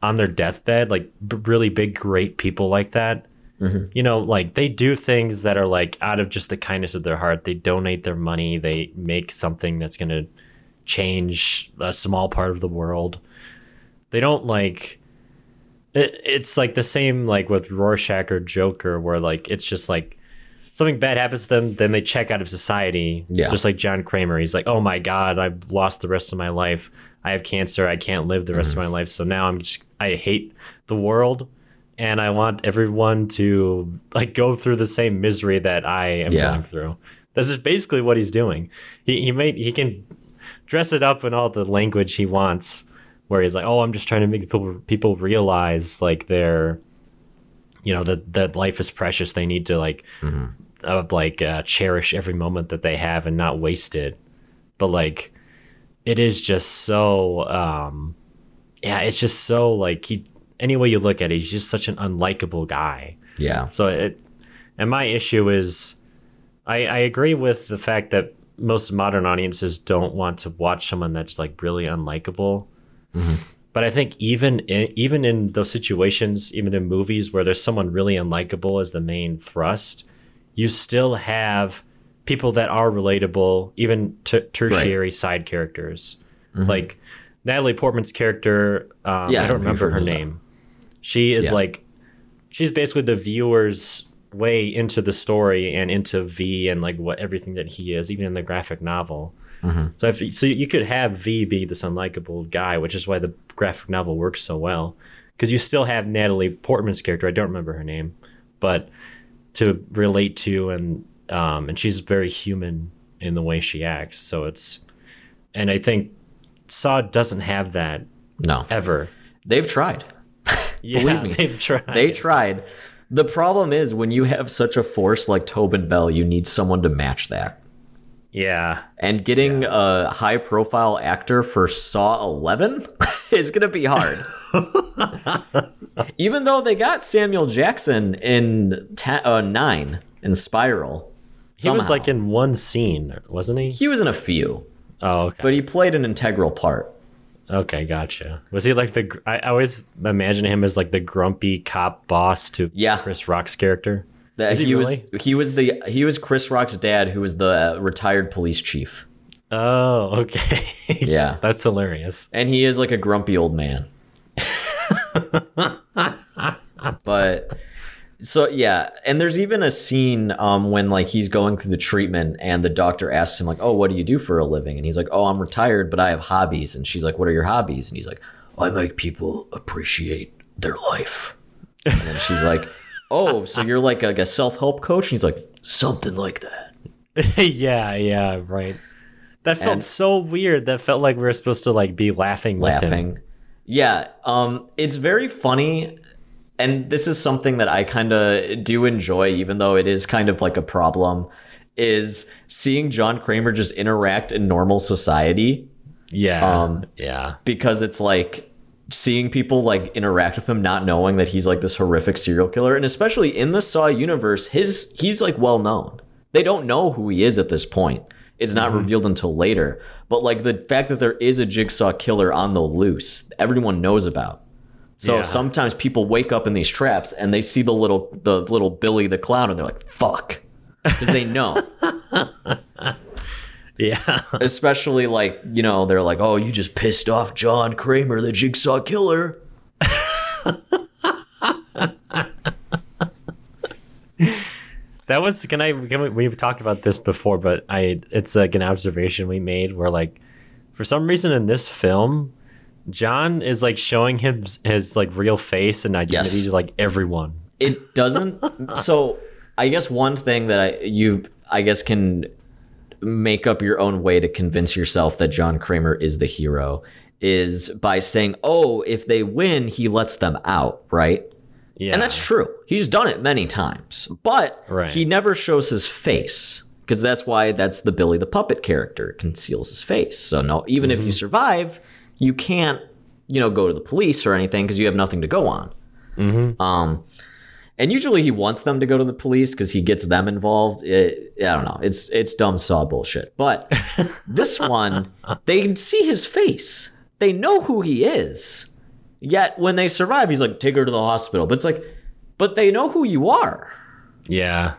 on their deathbed, like b- really big, great people like that. Mm-hmm. You know, like they do things that are like out of just the kindness of their heart. They donate their money. They make something that's going to change a small part of the world. They don't like. It, it's like the same like with Rorschach or Joker, where like it's just like something bad happens to them, then they check out of society. Yeah. Just like John Kramer, he's like, "Oh my god, I've lost the rest of my life. I have cancer. I can't live the rest of mm-hmm. my life. So now I'm just I hate the world." And I want everyone to like go through the same misery that I am Yeah. going through. This is basically what he's doing. He he made he can dress it up in all the language he wants, where he's like, "Oh, I'm just trying to make people people realize like their, you know, that that life is precious. They need to like, mm-hmm. Uh, like uh, cherish every moment that they have and not waste it." But like, it is just so, um, yeah, it's just so like he. Any way you look at it, he's just such an unlikable guy. Yeah. So it, and my issue is, I, I agree with the fact that most modern audiences don't want to watch someone that's like really unlikable. But I think even in, even in those situations, even in movies where there's someone really unlikable as the main thrust, you still have people that are relatable, even ter- tertiary side characters, like Natalie Portman's character. Um, Yeah, I don't remember her with that. name. She is Yeah. like she's basically the viewer's way into the story and into V and like what everything that he is, even in the graphic novel. So if so, you could have V be this unlikable guy, which is why the graphic novel works so well, because you still have Natalie Portman's character. I don't remember her name, but to relate to and um, and she's very human in the way she acts. So it's and I think Saw doesn't have that No. ever. They've tried. Yeah, Believe me. they've tried. They tried. The problem is when you have such a force like Tobin Bell, you need someone to match that. yeah, And getting a high profile actor for Saw 11 is going to be hard. Even though they got Samuel Jackson in ta- uh, 9 in Spiral. he was like in one scene, wasn't he? He was in a few, Oh, okay. but he played an integral part. Okay, gotcha. Was he like the? I always imagine him as like the grumpy cop boss to Yeah. Chris Rock's character. That he he really? was he was the he was Chris Rock's dad who was the uh, retired police chief. Oh, okay. Yeah. that's hilarious. and he is like a grumpy old man. but so yeah, and there's even a scene um when like he's going through the treatment and the doctor asks him like, "Oh, what do you do for a living?" and he's like, "Oh, I'm retired, but I have hobbies." And she's like, "What are your hobbies?" and he's like, "I make people appreciate their life." And then she's like, "Oh, so you're like a, like a self-help coach?" And he's like, "Something like that." yeah, yeah, right. That felt And- so weird. That felt like we were supposed to like be laughing, with him. laughing. Yeah, um, it's very funny, and this is something that I kind of do enjoy, even though it is kind of like a problem. Is seeing John Kramer just interact in normal society Yeah, Um, yeah, because it's like seeing people like interact with him, not knowing that he's like this horrific serial killer, and especially in the Saw universe, his he's like well known. They don't know who he is at this point. It's not mm-hmm. revealed until later. But like the fact that there is a jigsaw killer on the loose, everyone knows about. So Yeah. sometimes people wake up in these traps and they see the little the little Billy the clown and they're like, "Fuck," because they know. yeah. Especially like you know they're like, "Oh, you just pissed off John Kramer, the jigsaw killer." That was can I can we, we've talked about this before, but I it's like an observation we made where like for some reason in this film, John is like showing him his, his like real face and identity Yes. to like everyone. it doesn't so i guess one thing that i you i guess can make up your own way to convince yourself that john kramer is the hero is by saying oh if they win he lets them out right Yeah, and that's true he's done it many times but Right. he never shows his face because that's why that's the billy the puppet character conceals his face so no even if you survive you can't you know go to the police or anything because you have nothing to go on um and usually he wants them to go to the police because he gets them involved. It, I don't know. It's it's dumb saw bullshit. But this one, they see his face. They know who he is. Yet when they survive, he's like, take her to the hospital. But it's like, but they know who you are. yeah,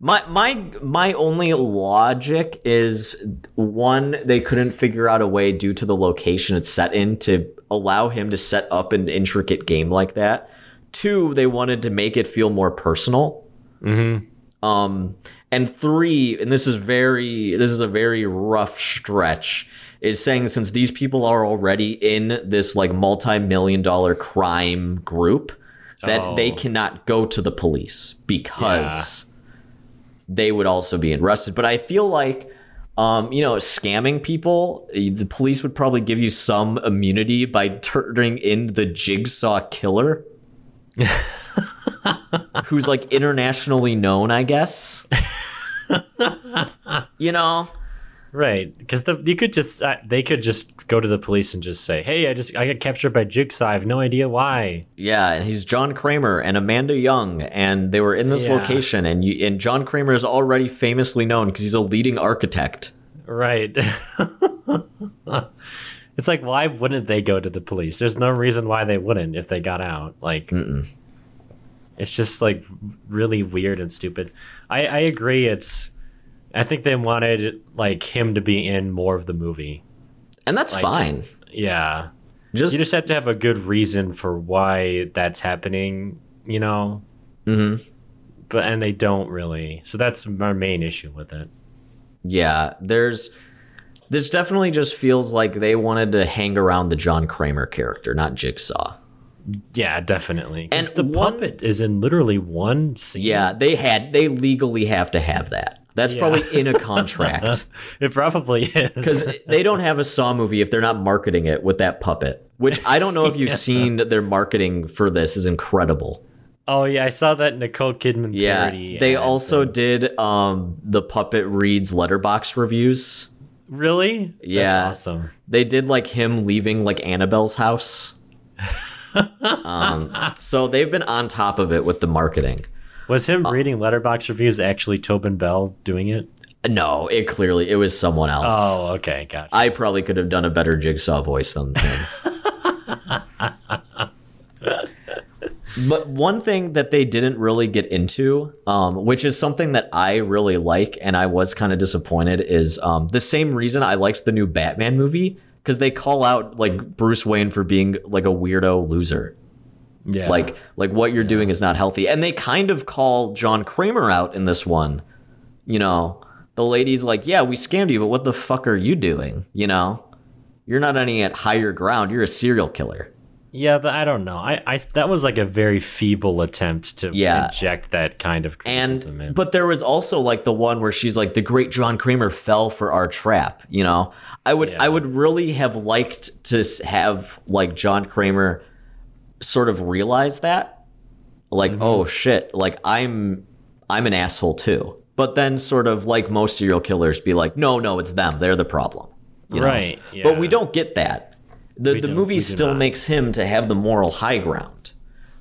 My my my only logic is one, they couldn't figure out a way due to the location it's set in to allow him to set up an intricate game like that. Two, they wanted to make it feel more personal. Mm-hmm. Um, and three, and this is very this is a very rough stretch, is saying since these people are already in this like multi-million dollar crime group, that Oh. they cannot go to the police because they would also be arrested. But I feel like Um, you know, scamming people, the police would probably give you some immunity by turning in the jigsaw killer. who's like internationally known, I guess. you know, Right, because the you could just uh, they could just go to the police and just say, "Hey, I just I got captured by Jigsaw. I have no idea why." Yeah, and he's John Kramer and Amanda Young, and they were in this Yeah. location, and you, and John Kramer is already famously known because he's a leading architect. Right. it's like, why wouldn't they go to the police? There's no reason why they wouldn't if they got out. Like, it's just like really weird and stupid. I I agree. It's I think they wanted like him to be in more of the movie. And that's fine. Yeah. Just, You just have to have a good reason for why that's happening, you know? Mhm. But, and they don't really. So that's our main issue with it. yeah, there's this definitely just feels like they wanted to hang around the John Kramer character, not Jigsaw. Yeah, definitely. And And the one- puppet is in literally one scene. Yeah, they had they legally have to have that. That's Yeah. probably in a contract. It probably is. because they don't have a Saw movie if they're not marketing it with that puppet. Which I don't know if you've seen their marketing for this is incredible. oh yeah, I saw that Nicole Kidman Yeah, parody. they also thing. did um the puppet reads Letterboxd reviews. really. Yeah. That's awesome. They did like him leaving like Annabelle's house. um, so they've been on top of it with the marketing. Was Uh, him reading Letterboxd reviews actually Tobin Bell doing it? No, it clearly it was someone else. Oh, okay, gotcha. I probably could have done a better jigsaw voice than him. but one thing that they didn't really get into, um, which is something that I really like and I was kind of disappointed, is um, the same reason I liked the new Batman movie because they call out like Bruce Wayne for being like a weirdo loser. Yeah. Like like what you're doing is not healthy. And they kind of call John Kramer out in this one. You know, the lady's like, "Yeah, we scammed you, but what the fuck are you doing?" You know? You're not any at higher ground. You're a serial killer. yeah, the, I don't know. I, I that was like a very feeble attempt to Yeah. inject that kind of criticism in. And but there was also like the one where she's like the great John Kramer fell for our trap, you know? I would Yeah. I would really have liked to have like John Kramer sort of realize that like Mm-hmm. oh shit, like I'm I'm an asshole too. But then sort of like most serial killers be like no, no, it's them. They're the problem. you know? Right, But we don't get that. The the movie still not. makes him to have the moral high ground.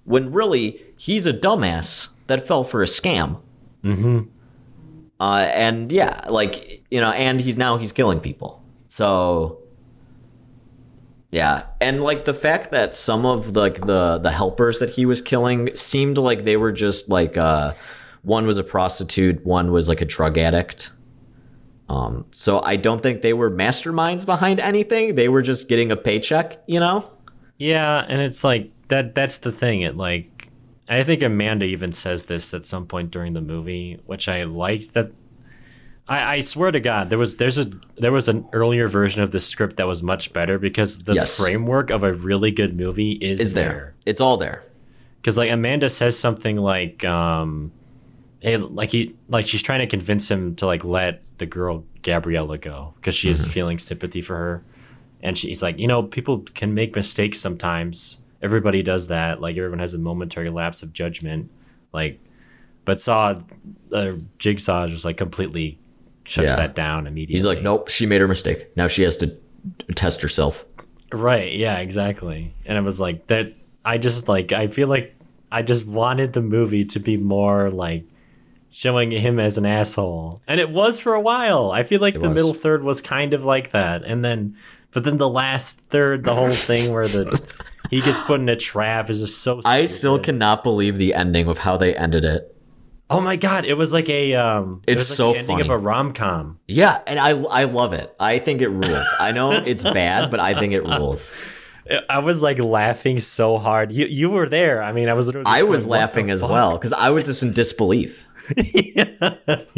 When really he's a dumbass that fell for a scam. mm-hmm. Uh, and yeah, like you know, and he's now he's killing people. So yeah, and like the fact that some of like the the helpers that he was killing seemed like they were just like uh, one was a prostitute, one was like a drug addict. Um, so I don't think they were masterminds behind anything. They were just getting a paycheck, you know. Yeah, and it's like that that's the thing. It like I think Amanda even says this at some point during the movie, which I liked that I, I swear to God, there was there's a there was an earlier version of the script that was much better because the Yes. framework of a really good movie is, Is there? It's all there. because like Amanda says something like um hey, like he like she's trying to convince him to like let the girl Gabriella go because she's Mm-hmm. feeling sympathy for her and she's like you know people can make mistakes sometimes everybody does that like everyone has a momentary lapse of judgment like but saw uh, jigsaw just like completely shuts Yeah. that down immediately He's like, nope, she made her mistake. Now she has to test herself. Right. Yeah. Exactly. And it was like that. I just like. I feel like I just wanted the movie to be more like showing him as an asshole, and it was for a while. I feel like the was. middle third was kind of like that, and then, but then the last third, the whole thing where the he gets put in a trap is just so. I still cannot believe the ending of how they ended it. Oh my god! It was like a. um it It's like so ending funny. of a rom com. Yeah, and I I love it. I think it rules. I know it's bad, but I think it rules. I was like laughing so hard. You you were there. I mean, I was. literally I was going, laughing as fuck?" well because I was just in disbelief.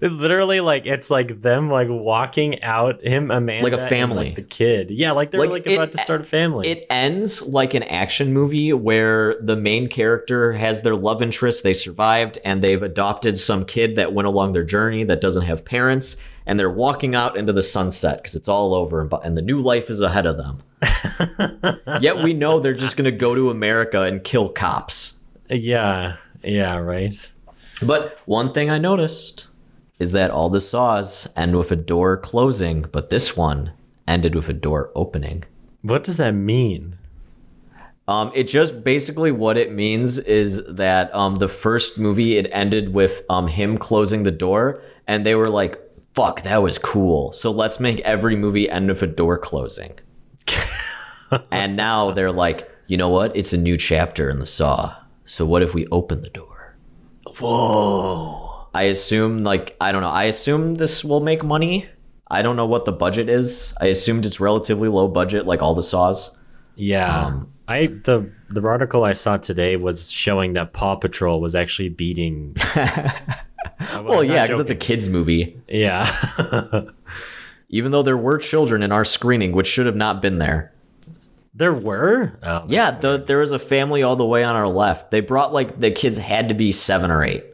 It's literally like it's like them like walking out him a man Like a and, family. like, the kid yeah like they're Like, like, it- about to start a family It ends like an action movie where the main character has their love interest, they survived, and they've adopted some kid that went along their journey that doesn't have parents, and they're walking out into the sunset because it's all over and, and the new life is ahead of them. Yet we know they're just going to go to America and kill cops. Yeah, yeah, right. But one thing I noticed is that all the saws end with a door closing, but this one ended with a door opening. What does that mean? Um, it just basically what it means is that um, the first movie it ended with um, him closing the door, and they were like, "Fuck, that was cool." So let's make every movie end with a door closing. and now they're like, you know what? It's a new chapter in the Saw. So what if we open the door? Whoa. I assume, like, I don't know. I assume this will make money. I don't know what the budget is. I assumed it's relatively low budget, like all the Saws. Yeah. Um, I the the article I saw today was showing that Paw Patrol was actually beating. Well, yeah, because it's a kids movie. yeah. Even though there were children in our screening, which should have not been there. There were. Oh, Yeah, the, there was a family all the way on our left. They brought like the kids had to be seven or eight.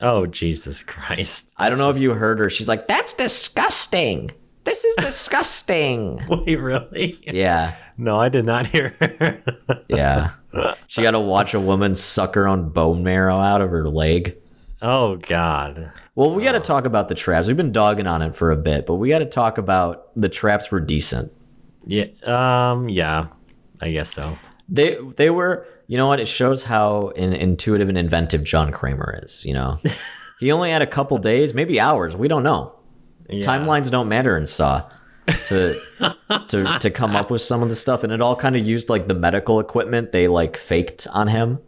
oh Jesus Christ! I don't know if you heard her. She's like, "That's disgusting. This is disgusting." Wait, really? yeah, No, I did not hear. her. yeah. She got to watch a woman suck her own bone marrow out of her leg. oh God. Well, we got to talk about the traps. We've been dogging on it for a bit, but we got to talk about the traps were decent. Yeah. Um. Yeah. I guess so. They they were. You know what? It shows how in, intuitive and inventive John Kramer is. You know, he only had a couple days, maybe hours. We don't know. Yeah. timelines don't matter in Saw to to to come up with some of the stuff, and it all kind of used like the medical equipment they like faked on him,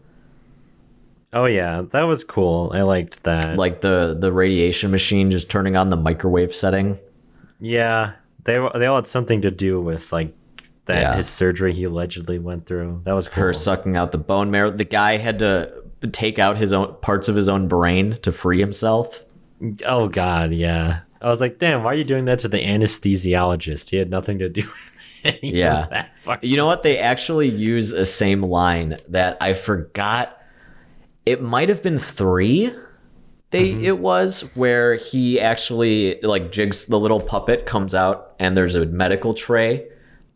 Oh yeah, that was cool. I liked that. like the the radiation machine just turning on the microwave setting. yeah, they they all had something to do with like that Yeah. his surgery he allegedly went through. That was cool. Her sucking out the bone marrow. The guy had to take out his own parts of his own brain to free himself. Oh God, yeah. I was like, damn, why are you doing that to the anesthesiologist? He had nothing to do with Yeah. that. You know what? They actually use a same line that I forgot. It might have been three. They mm-hmm. it was where he actually like jigs the little puppet comes out and there's a medical tray,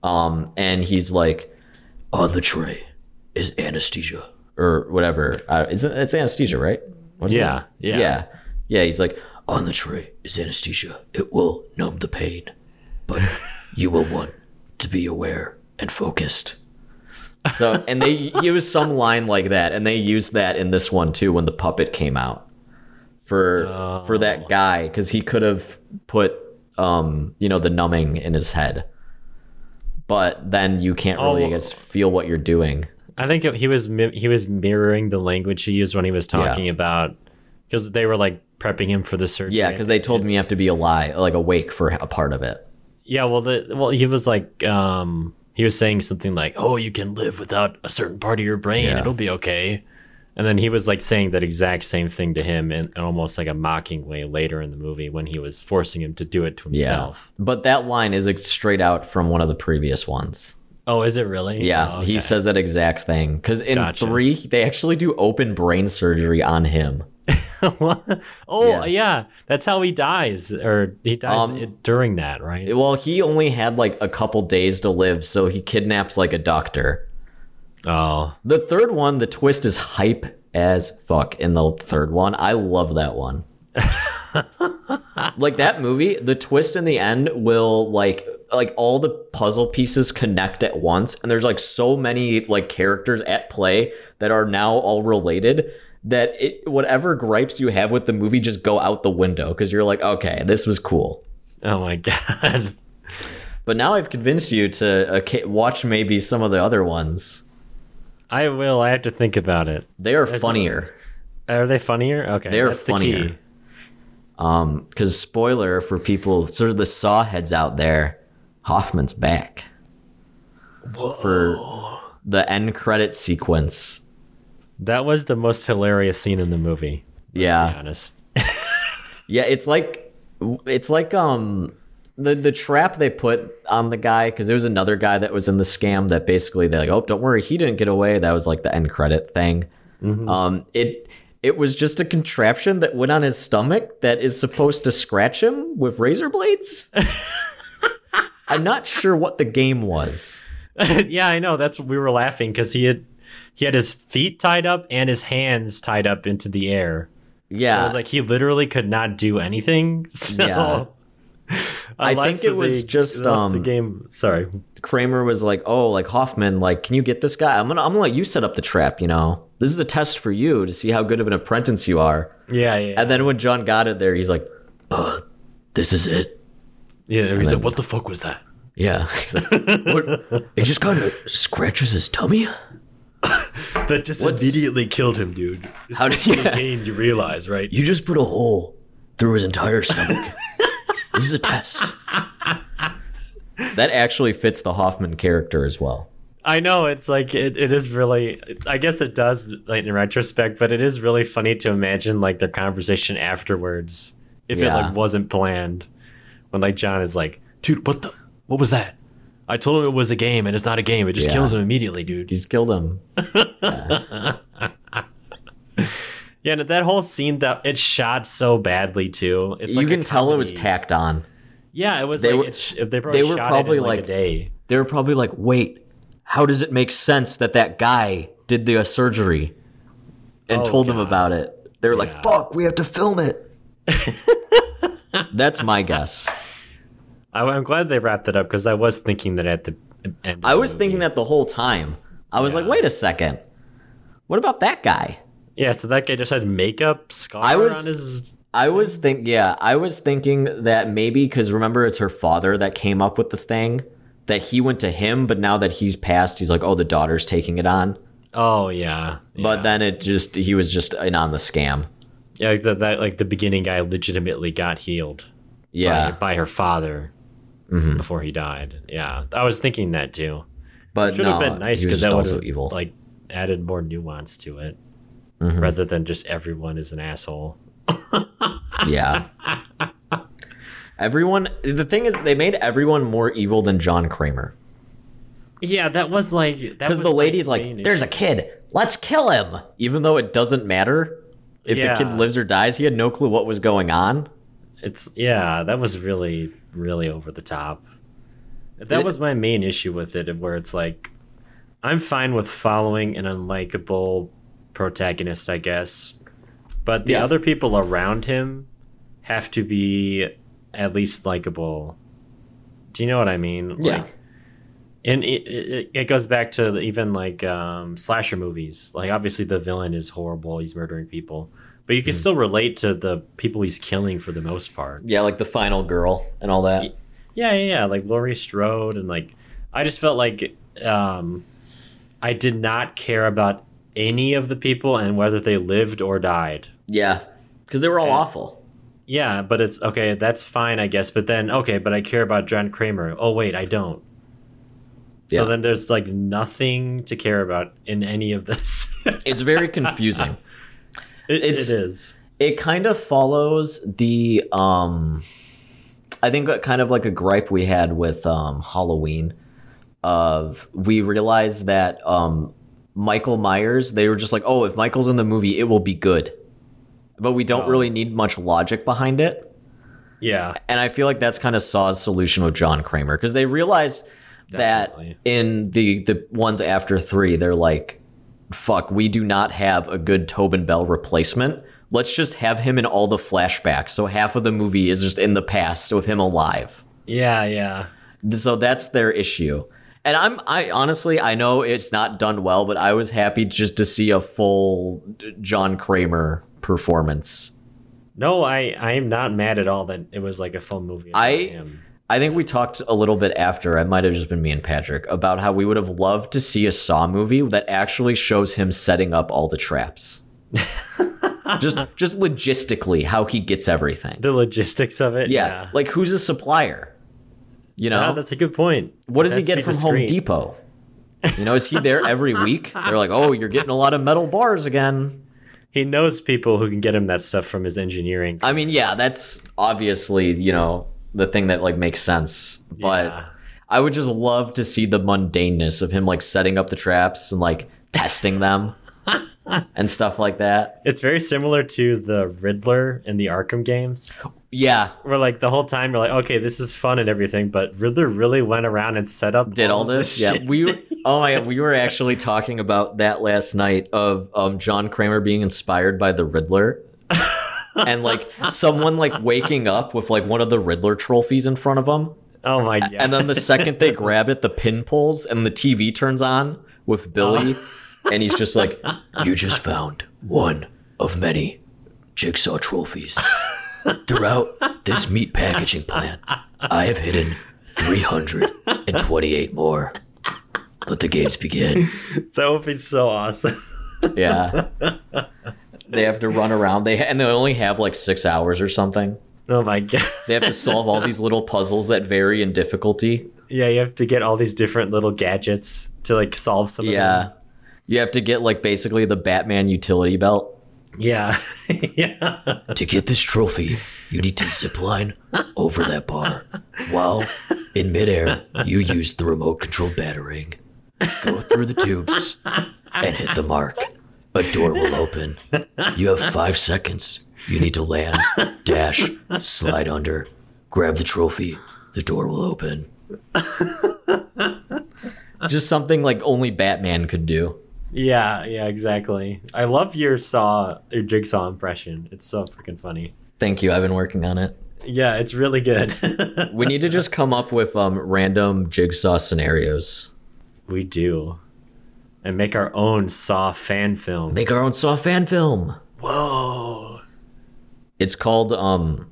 um, and he's like, on the tray is anesthesia or whatever. Uh, it's it's anesthesia, right? Yeah, yeah. yeah, yeah. He's like, on the tray is anesthesia. It will numb the pain, but you will want to be aware and focused. So, and they used some line like that, and they used that in this one too when the puppet came out for for that guy because he could have put um you know the numbing in his head, but then you can't really I Oh. guess feel what you're doing. I think he was he was mirroring the language he used when he was talking about because they were like prepping him for the surgery. Yeah, because they told me you have to be alive, like awake for a part of it. Yeah, well, the well, he was like, um, he was saying something like, "Oh, you can live without a certain part of your brain; Yeah. it'll be okay." And then he was like saying that exact same thing to him in, in almost like a mocking way later in the movie when he was forcing him to do it to himself. Yeah, but that line is like, straight out from one of the previous ones. Oh, is it really? Yeah, Oh, he says that exact thing because in Gotcha. three they actually do open brain surgery on him. Oh, Yeah. yeah. that's how he dies, or he dies Um, during that, right? Well, he only had like a couple days to live, so he kidnaps like a doctor. Oh, The third one, the twist is hype as fuck in the third one. I love that one. like that movie, the twist in the end will like like all the puzzle pieces connect at once and there's like so many like characters at play that are now all related that it whatever gripes you have with the movie just go out the window cuz you're like, okay, this was cool. oh my god. But now I've convinced you to uh, watch maybe some of the other ones. I will. I have to think about it. They are funnier. Are they funnier? Okay, They're that's the funnier. key. Um, because spoiler for people, sort of the saw heads out there, Hoffman's back for the end credit sequence. That was the most hilarious scene in the movie. To be Yeah, honest. yeah. It's like it's like um the the trap they put on the guy because there was another guy that was in the scam that basically they're like, oh, don't worry, he didn't get away. That was like the end credit thing. Um, it it was just a contraption that went on his stomach that is supposed to scratch him with razor blades. I'm not sure what the game was. yeah, I know. That's what we were laughing because he had he had his feet tied up and his hands tied up into the air. Yeah, So it was like he literally could not do anything. So, Yeah. I think it was the- just, unless the um, game. Sorry, Kramer was like, "Oh, like Hoffman, like, can you get this guy? I'm gonna, I'm gonna let you set up the trap. You know, this is a test for you to see how good of an apprentice you are." yeah, yeah, And then when John got it there, he's like, "Uh, this is it." yeah. He said, "What the fuck was that?" Yeah, He's like, what? It just kind of scratches his tummy. That just What's- immediately killed him, dude. It's How did you? game you realize, right? You just put a hole through his entire stomach. this is a test. That actually fits the Hoffman character as well. I know it's like it, it is really. I guess it does like in retrospect, but it is really funny to imagine like their conversation afterwards if it like wasn't planned. When like John is like, "Dude, what the? What was that?" I told him it was a game, and it's not a game. It just Yeah. kills him immediately, dude. Just killed him. Yeah, and that whole scene that it's shot so badly too. It's you like can tell it was tacked on. Yeah, it was They like were- it's, they probably they were probably it like, like- day. They were probably like, wait, how does it make sense that that guy did the uh, surgery and Oh, told them about it? They were Yeah. like, fuck, we have to film it. That's my guess. I, I'm glad they wrapped it up because I was thinking that at the end. I was thinking that the whole time. I was like, wait a second. What about that guy? Yeah, so that guy just had makeup scar I was- on his. I was think yeah, I was thinking that maybe because remember it's her father that came up with the thing that he went to him, but now that he's passed, he's like, oh, the daughter's taking it on. Oh yeah, But then it just he was just in on the scam. yeah, like the, that like the beginning guy legitimately got healed. Yeah, by, by her father mm-hmm. before he died. Yeah, I was thinking that too. but Should no, have been nice because that would also have evil. like added more nuance to it, Mhm. rather than just everyone is an asshole. yeah. Everyone, the thing is, they made everyone more evil than John Kramer. Yeah, that was like that Because was the lady's main like, "There's a kid, let's kill him," even though it doesn't matter if Yeah. the kid lives or dies. He had no clue what was going on. It's yeah, that was really really over the top. That It- was my main issue with it, where it's like, I'm fine with following an unlikable protagonist, I guess, but the Yeah. other people around him have to be at least likable. Do you know what I mean? Yeah. Like, and it, it, it goes back to even like um, slasher movies. Like obviously the villain is horrible; he's murdering people, but you can still relate to the people he's killing for the most part. Yeah, like the final girl and all that. Yeah, yeah, yeah. Like Laurie Strode, and like I just felt like um, I did not care about any of the people and whether they lived or died. Yeah, because they were all And- awful. Yeah, but it's okay. That's fine, I guess. But then, okay, but I care about John Kramer. Oh wait, I don't. Yeah. So then there's like nothing to care about in any of this. It's very confusing. It- It's- it is. it kind of follows the um i think kind of like a gripe we had with um halloween of we realized that um michael myers they were just like oh if michael's in the movie it will be good but we don't Oh. really need much logic behind it Yeah. and i feel like that's kind of saw's solution with john kramer because they realized Definitely. that in the the ones after three they're like fuck we do not have a good tobin bell replacement let's just have him in all the flashbacks so half of the movie is just in the past with him alive Yeah, yeah. so that's their issue and i'm i honestly i know it's not done well but i was happy just to see a full john kramer performance No, I I am not mad at all that it was like a full movie. I- him. I think we talked a little bit after, it might have just been me and Patrick, about how we would have loved to see a Saw movie that actually shows him setting up all the traps. just just logistically how he gets everything. the logistics of it. Yeah. Yeah, Like who's a supplier? You know? That's a good point. what does he get from Home. Depot? You know, is he there every week? They're like, "Oh, you're getting a lot of metal bars again." He knows people who can get him that stuff from his engineering. I mean, yeah, that's obviously, you know, the thing that like makes sense. But Yeah. I would just love to see the mundaneness of him like setting up the traps and like testing them. and stuff like that. It's very similar to the Riddler in the Arkham games. Yeah, Where like the whole time you're like, okay, this is fun and everything, but Riddler really went around and set up did all this. Yeah, shit. we. Oh my god, we were actually talking about that last night of um, John Kramer being inspired by the Riddler. and like someone like waking up with like one of the Riddler trophies in front of them, oh my god. and then the second they grab it, the pin pulls and the TV turns on with Billy, and he's just like, "You just found one of many jigsaw trophies. Throughout this meat packaging plant, I have hidden 328 more. Let the games begin." that would be so awesome. Yeah. They have to run around. They and they only have like six hours or something. Oh my god. They have to solve all these little puzzles that vary in difficulty. Yeah, you have to get all these different little gadgets to like solve some of Yeah. them. You have to get like basically the Batman utility belt. Yeah. yeah. To get this trophy, you need to zip line over that bar. While in midair, you use the remote control battering. Go through the tubes and hit the mark. A door will open. You have five seconds. You need to land, dash, slide under, grab the trophy. The door will open. Just something like only Batman could do. Yeah, yeah, exactly. I love your saw your jigsaw impression. It's so freaking funny. Thank you. I've been working on it. Yeah, it's really good. We need to just come up with um, random jigsaw scenarios. we do. And make our own Saw fan film. Make our own Saw fan film. Whoa. It's called um,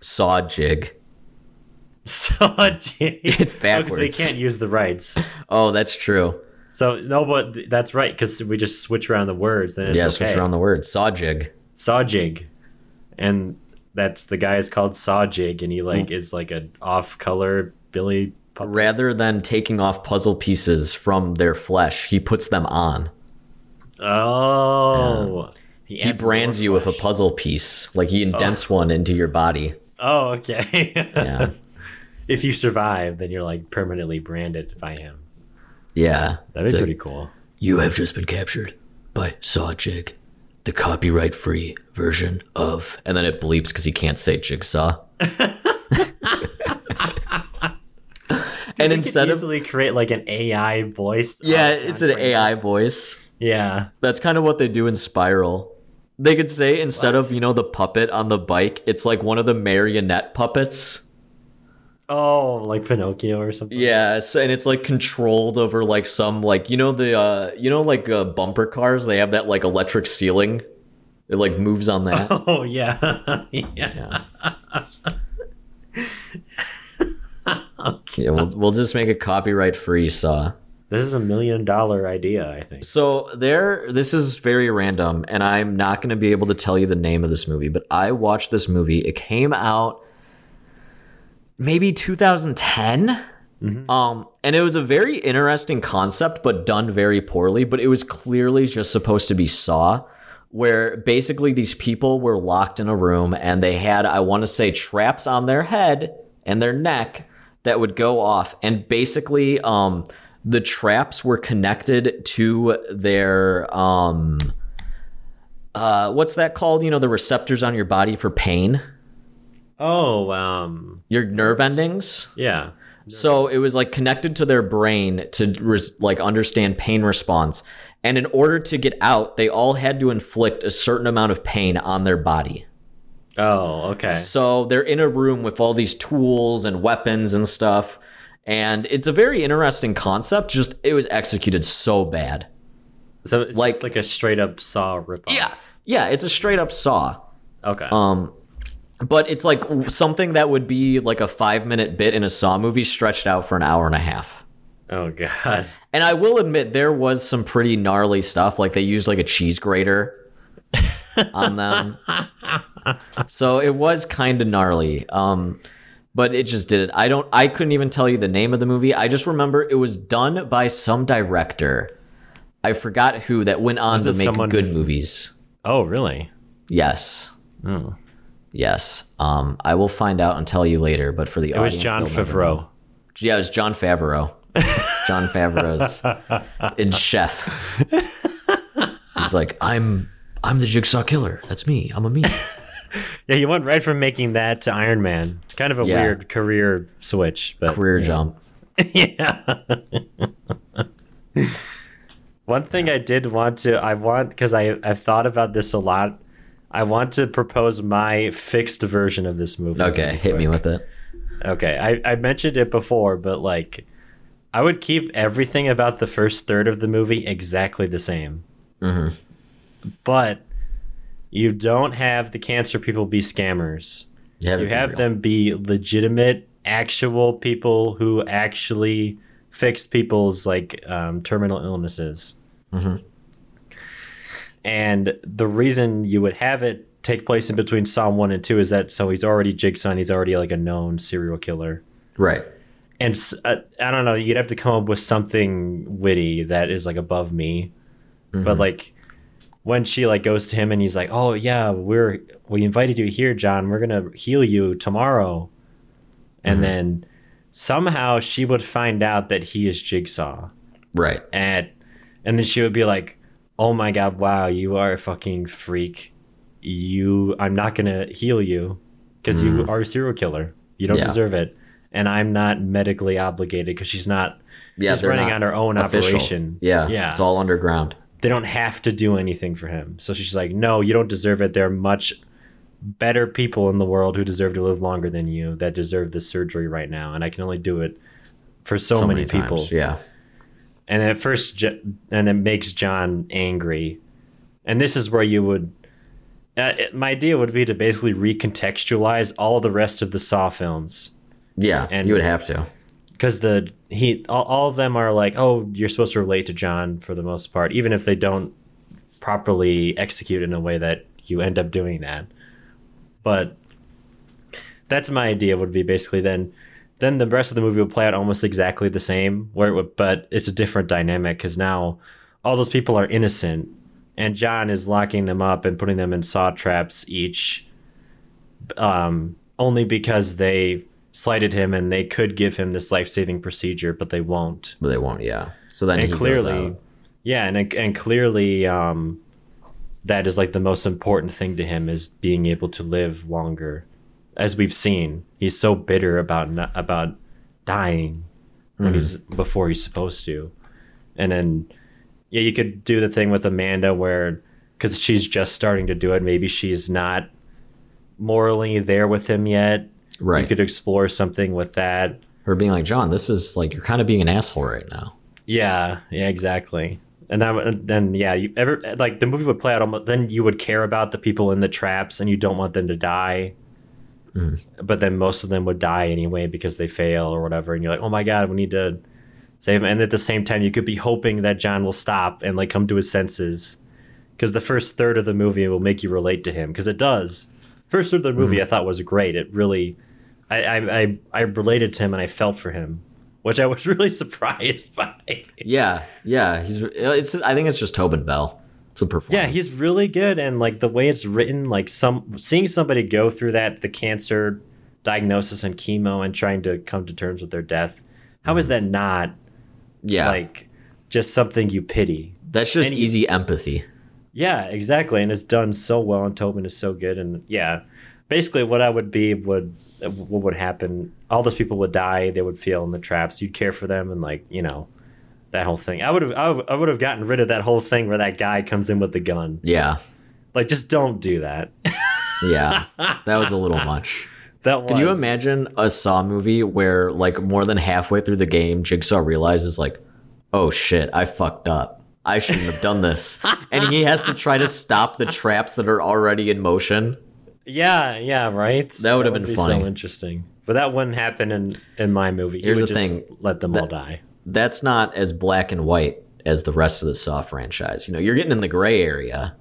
Saw Jig. Saw Jig. It's Oh, 'cause we can't use the rights. Oh, that's true. So no, but that's right because we just switch around the words. Then it's yeah, okay. switch around the words. Saw Jig. Saw Jig, and that's the guy is called Saw Jig, and he Hmm. like is like a off-color Billy. puppet. Rather than taking off puzzle pieces from their flesh, he puts them on. Oh, He adds brands you with a puzzle piece. Like he indents one into your body. Oh, okay. Yeah. if you survive, then you're like permanently branded by him. Yeah. That'd be pretty cool. You have just been captured by Saw Jig, the copyright free version of. And then it bleeps because he can't say jigsaw. and instead could of. easily create like an AI voice. Yeah, it's an. AI voice. Yeah. That's kind of what they do in Spiral. They could say instead What? of, you know, the puppet on the bike, it's like one of the marionette puppets. Oh, like Pinocchio or something. Yes, and it's like controlled over like some like you know the uh you know like uh, bumper cars they have that like electric ceiling. It like moves on that. Oh yeah. yeah. Yeah. yeah, we'll we'll just make a copyright free saw. This is a million dollar idea, I think. So there this is very random and I'm not going to be able to tell you the name of this movie, but I watched this movie. It came out maybe 2010. Um, and it was a very interesting concept, but done very poorly. But it was clearly just supposed to be Saw, where basically these people were locked in a room and they had, I want to say, traps on their head and their neck that would go off. And basically, um, the traps were connected to their, um, uh, what's that called? You know, the receptors on your body for pain, Oh, um, your nerve endings. yeah. So it was like connected to their brain to res- like understand pain response. And in order to get out, they all had to inflict a certain amount of pain on their body. Oh, okay. So they're in a room with all these tools and weapons and stuff. And it's a very interesting concept. Just it was executed so bad. So it's like- like like a straight up saw rip Yeah. Yeah, it's a straight up saw. Okay. Um but it's like something that would be like a 5 minute bit in a saw movie stretched out for an hour and a half. oh god. And I will admit there was some pretty gnarly stuff. Like they used like a cheese grater on them. so it was kind of gnarly. Um, but it just did it. I don't. I couldn't even tell you the name of the movie. I just remember it was done by some director. I forgot who that went on Was to make good movies. Oh, really? Yes. Oh. Yes. Um, I will find out and tell you later. But for the It was Jon Favreau. Yeah, it was Jon Favreau. Jon Favreau's in Chef. He's like, I'm I'm the Jigsaw killer. That's me. I'm a me. Yeah, he went right from making that to Iron Man. Kind of a Yeah. weird career switch, but Career yeah. jump. yeah. One thing I did want to, I want, because I I've thought about this a lot. I want to propose my fixed version of this movie. Okay, hit me with it. Okay, I, I mentioned it before, but like, I would keep everything about the first third of the movie exactly the same. Mhm. But you don't have the cancer people be scammers. You it'd be have them be legitimate, actual people who actually fix people's like um, terminal illnesses. Mhm. And the reason you would have it take place in between Saw one and two is that so he's already Jigsaw, and he's already like a known serial killer. Right. And uh, I don't know, you'd have to come up with something witty that is like above me. But like when she like goes to him and he's like, "Oh yeah, we're we invited you here, John. We're gonna heal you tomorrow," and then somehow she would find out that he is Jigsaw, Right. and and then she would be like, "Oh my god, wow, you are a fucking freak. You, I'm not gonna heal you because you mm. are a serial killer. You don't Yeah. deserve it." And I'm not medically obligated because she's not. Yeah, she's running on her own official. operation. Yeah, yeah It's all underground. they don't have to do anything for him. So she's like, no, you don't deserve it. There are much better people in the world who deserve to live longer than you that deserve this surgery right now. And I can only do it for so, many, people. Yeah. And at first, and it makes John angry. And this is where you would. Uh, it- my idea would be to basically recontextualize all the rest of the Saw films Yeah. And- you would have to. because the he all, all of them are like oh you're supposed to relate to john for the most part even if they don't properly execute in a way that you end up doing that but that's my idea would be basically then then the rest of the movie would play out almost exactly the same where it would, but it's a different dynamic because now all those people are innocent and john is locking them up and putting them in saw traps each um, only because they slighted him and they could give him this life-saving procedure but they won't But they won't. Yeah. So then and he clearly goes out. yeah and and clearly um that is like the most important thing to him is being able to live longer as we've seen he's so bitter about not, about dying when mm-hmm. he's before he's supposed to and then yeah you could do the thing with amanda where because she's just starting to do it maybe she's not morally there with him yet Right. you could explore something with that Her being like, John, this is like you're kind of being an asshole right now. Yeah, yeah, exactly. And then, then yeah, you ever like the movie would play out almost. Then you would care about the people in the traps, and you don't want them to die. Mm. But then most of them would die anyway because they fail or whatever, and you're like, oh my god, we need to save him. And at the same time, you could be hoping that John will stop and like come to his senses, because the first third of the movie will make you relate to him, because it does. First third of the movie mm. I thought was great. It really, I, I, I, I related to him and I felt for him, which I was really surprised by. Yeah. Yeah. He's. It's. I think it's just Tobin Bell. It's a performance. Yeah, he's really good, and like the way it's written, like some seeing somebody go through that, the cancer diagnosis and chemo, and trying to come to terms with their death. How is mm-hmm. that not Yeah. like just something you pity? that's just and he- easy empathy. Yeah, exactly, and it's done so well, and Tobin is so good, and yeah, basically what I would be would what would happen? All those people would die. They would feel in the traps. You'd care for them, and like you know. That whole thing, I would have, I would- have gotten rid of that whole thing where that guy comes in with the gun. Yeah. Like, just don't do that. Yeah. that was a little much. That Could you imagine a Saw movie where, like, more than halfway through the game, Jigsaw realizes, like, oh shit, I fucked up. I shouldn't have done this. and he has to try to stop the traps that are already in motion. Yeah, yeah, right. That would have been be funny. so interesting. But that wouldn't happen in in my movie. He Here's would the just thing. let them all die. That's not as black and white as the rest of the Saw franchise. You know, you're getting in the gray area.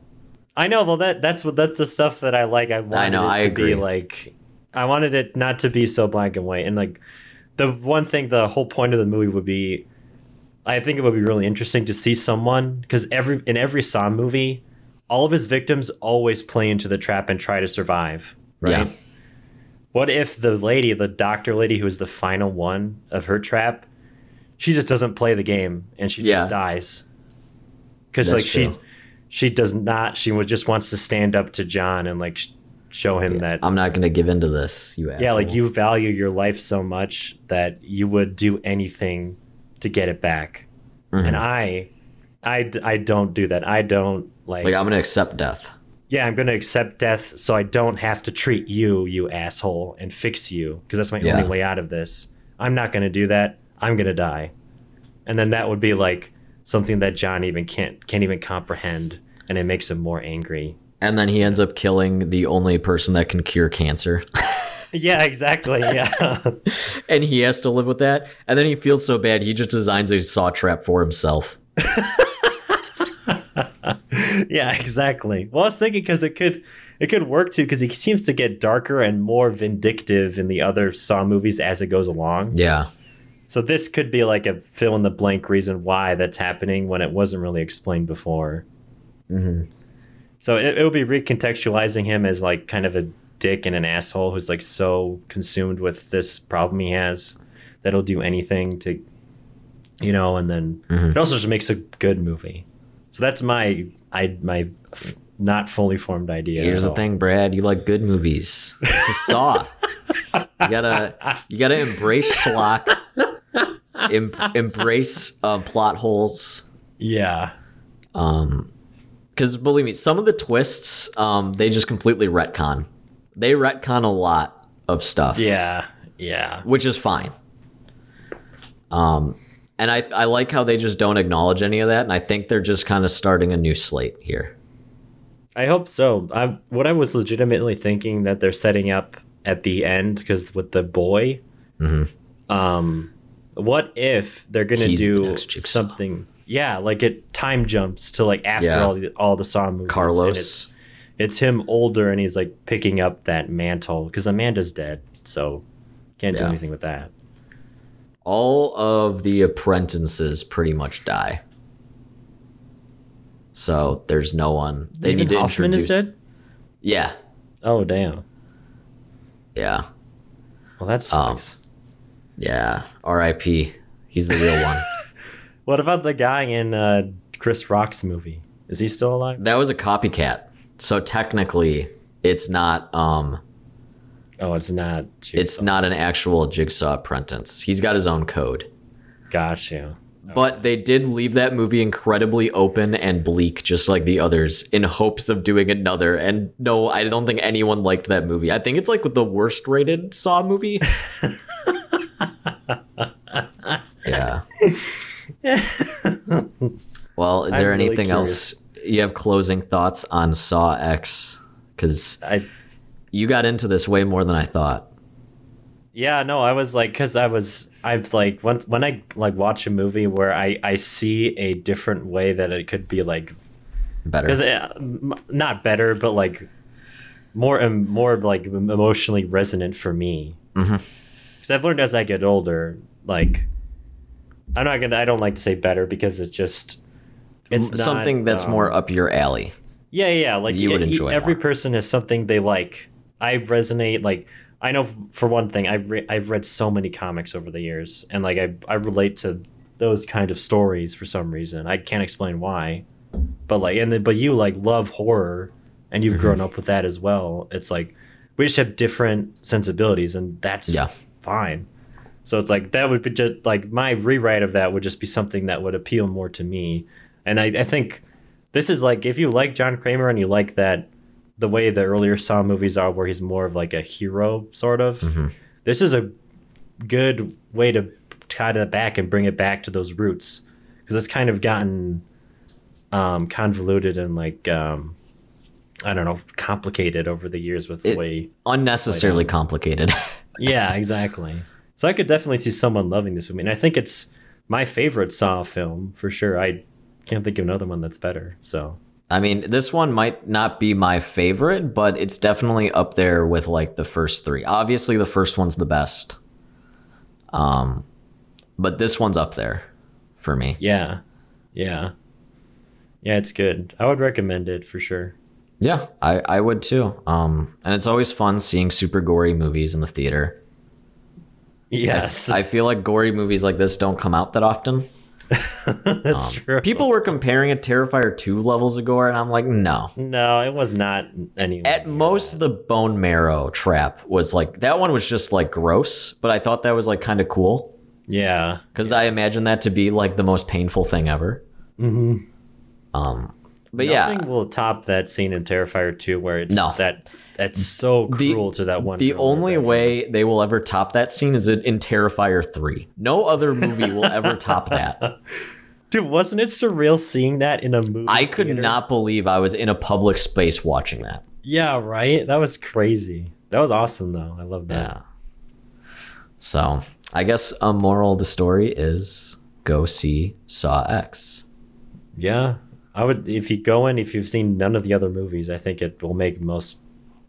I know. Well, that that's what that's the stuff that I like. I wanted know, it I to agree. be like. I wanted it not to be so black and white, and like the one thing, the whole point of the movie would be. I think it would be really interesting to see someone because every in every Saw movie, all of his victims always play into the trap and try to survive. Right. Yeah. What if the lady, the doctor lady who is the final one of her trap, she just doesn't play the game and she Yeah. just dies? Because like she, true. she does not. She would just wants to stand up to John and like show him that. I'm not gonna give into this, you asshole. yeah, like you value your life so much that you would do anything to get it back. Mm-hmm. And I, I, I don't do that. I don't like. Like I'm gonna accept death. yeah, I'm gonna accept death so I don't have to treat you, you asshole, and fix you because that's my Yeah. only way out of this. I'm not gonna do that. I'm gonna die, and then that would be like something that John even can't can't even comprehend, and it makes him more angry. And then he ends up killing the only person that can cure cancer. Yeah, exactly. Yeah, and he has to live with that. And then he feels so bad, he just designs a saw trap for himself. yeah, exactly. Well, I was thinking because it could it could work too because he seems to get darker and more vindictive in the other Saw movies as it goes along. Yeah. So this could be like a fill in the blank reason why that's happening when it wasn't really explained before. Mm-hmm. So it, it would be recontextualizing him as like kind of a dick and an asshole who's like so consumed with this problem he has that he'll do anything to, you know. And then it also just makes a good movie. So that's my I my f- not fully formed idea. Here's the thing, Brad. You like good movies. It's a saw. you gotta you gotta embrace schlock. Em- embrace uh, plot holes. Yeah. Um, because believe me, some of the twists, um, they just completely retcon. They retcon a lot of stuff. Yeah. Yeah. which is fine. Um, and I I like how they just don't acknowledge any of that, and I think they're just kind of starting a new slate here. I hope so. I, what I was legitimately thinking that they're setting up at the end, because with the boy, um, what if they're gonna He's do something? Yeah, like it time jumps to like after Yeah. all the all the Saw movies. Carlos. it's, it's him older, and he's like picking up that mantle because Amanda's dead, so can't do Yeah. anything with that. All of the apprentices pretty much die. So there's no one. They Even need to Hoffman introduce. is dead. Yeah, Oh damn. yeah, Well, that Um, sucks. Yeah. R.I.P. He's the real one. What about the guy in uh, Chris Rock's movie? Is he still alive? That was a copycat. So technically, it's not. Um, Oh, it's not. it's not an actual Jigsaw apprentice. He's got his own code. Got you. But they did leave that movie incredibly open and bleak, just like the others, in hopes of doing another. And no, I don't think anyone liked that movie. I think it's like the worst rated Saw movie. yeah. well, is I'm there really anything else you have closing thoughts on Saw X? Because I you got into this way more than I thought. yeah no I was like because I was I've like when when I like watch a movie where I I see a different way that it could be like Better. because eh, not better but like more and more like emotionally resonant for me mm-hmm. because I've learned as I get older like I'm not gonna I don't like to say better because it just it's not, Something that's um, more up your alley. Yeah, yeah. Like You would e- enjoy Every more. person has something they like. I resonate. Like I know for one thing, I've re- I've read so many comics over the years, and like I I relate to those kind of stories for some reason. I can't explain why, but like and then, but you like love horror, and you've Mm-hmm. grown up with that as well. It's like we just have different sensibilities, and that's Yeah. fine. So it's like that would be just like my rewrite of that would just be something that would appeal more to me. And I, I think this is like if you like John Kramer and you like that the way the earlier Saw movies are, where he's more of like a hero sort of. This is a good way to tie that back and bring it back to those roots because it's kind of gotten um, convoluted and like um, I don't know complicated over the years with the It- way Unnecessarily complicated. yeah, exactly. So I could definitely see someone loving this movie, and I think it's my favorite Saw film for sure. I can't think of another one that's better. So I mean, this one might not be my favorite, but it's definitely up there with like the first three. Obviously, the first one's the best. Um, but this one's up there for me. yeah, yeah, yeah, it's good. I would recommend it for sure. Yeah, I, I would too. Um, and it's always fun seeing super gory movies in the theater. Yes, I feel like gory movies like this don't come out that often. That's true. People were comparing it to Terrifier 2 levels of gore, and I'm like, no. No, it was not any. At most, the bone marrow trap was like, that one was just like gross, but I thought that was like kind of cool. Yeah. Because I imagine that to be like the most painful thing ever. Mm-hmm. Um, but yeah, Nothing will top that scene in Terrifier 2 where it's No. that that's so The- cruel to that one. the only way they will ever top that scene is in Terrifier 3. No other movie will ever top that. Dude, wasn't it surreal seeing that in a movie? I could theater? not believe I was in a public space watching that. Yeah, right? That was crazy. That was awesome though. I love that. Yeah. So I guess a moral of the story is go see Saw X. Yeah. I would if you go in if you've seen none of the other movies, I think it will make most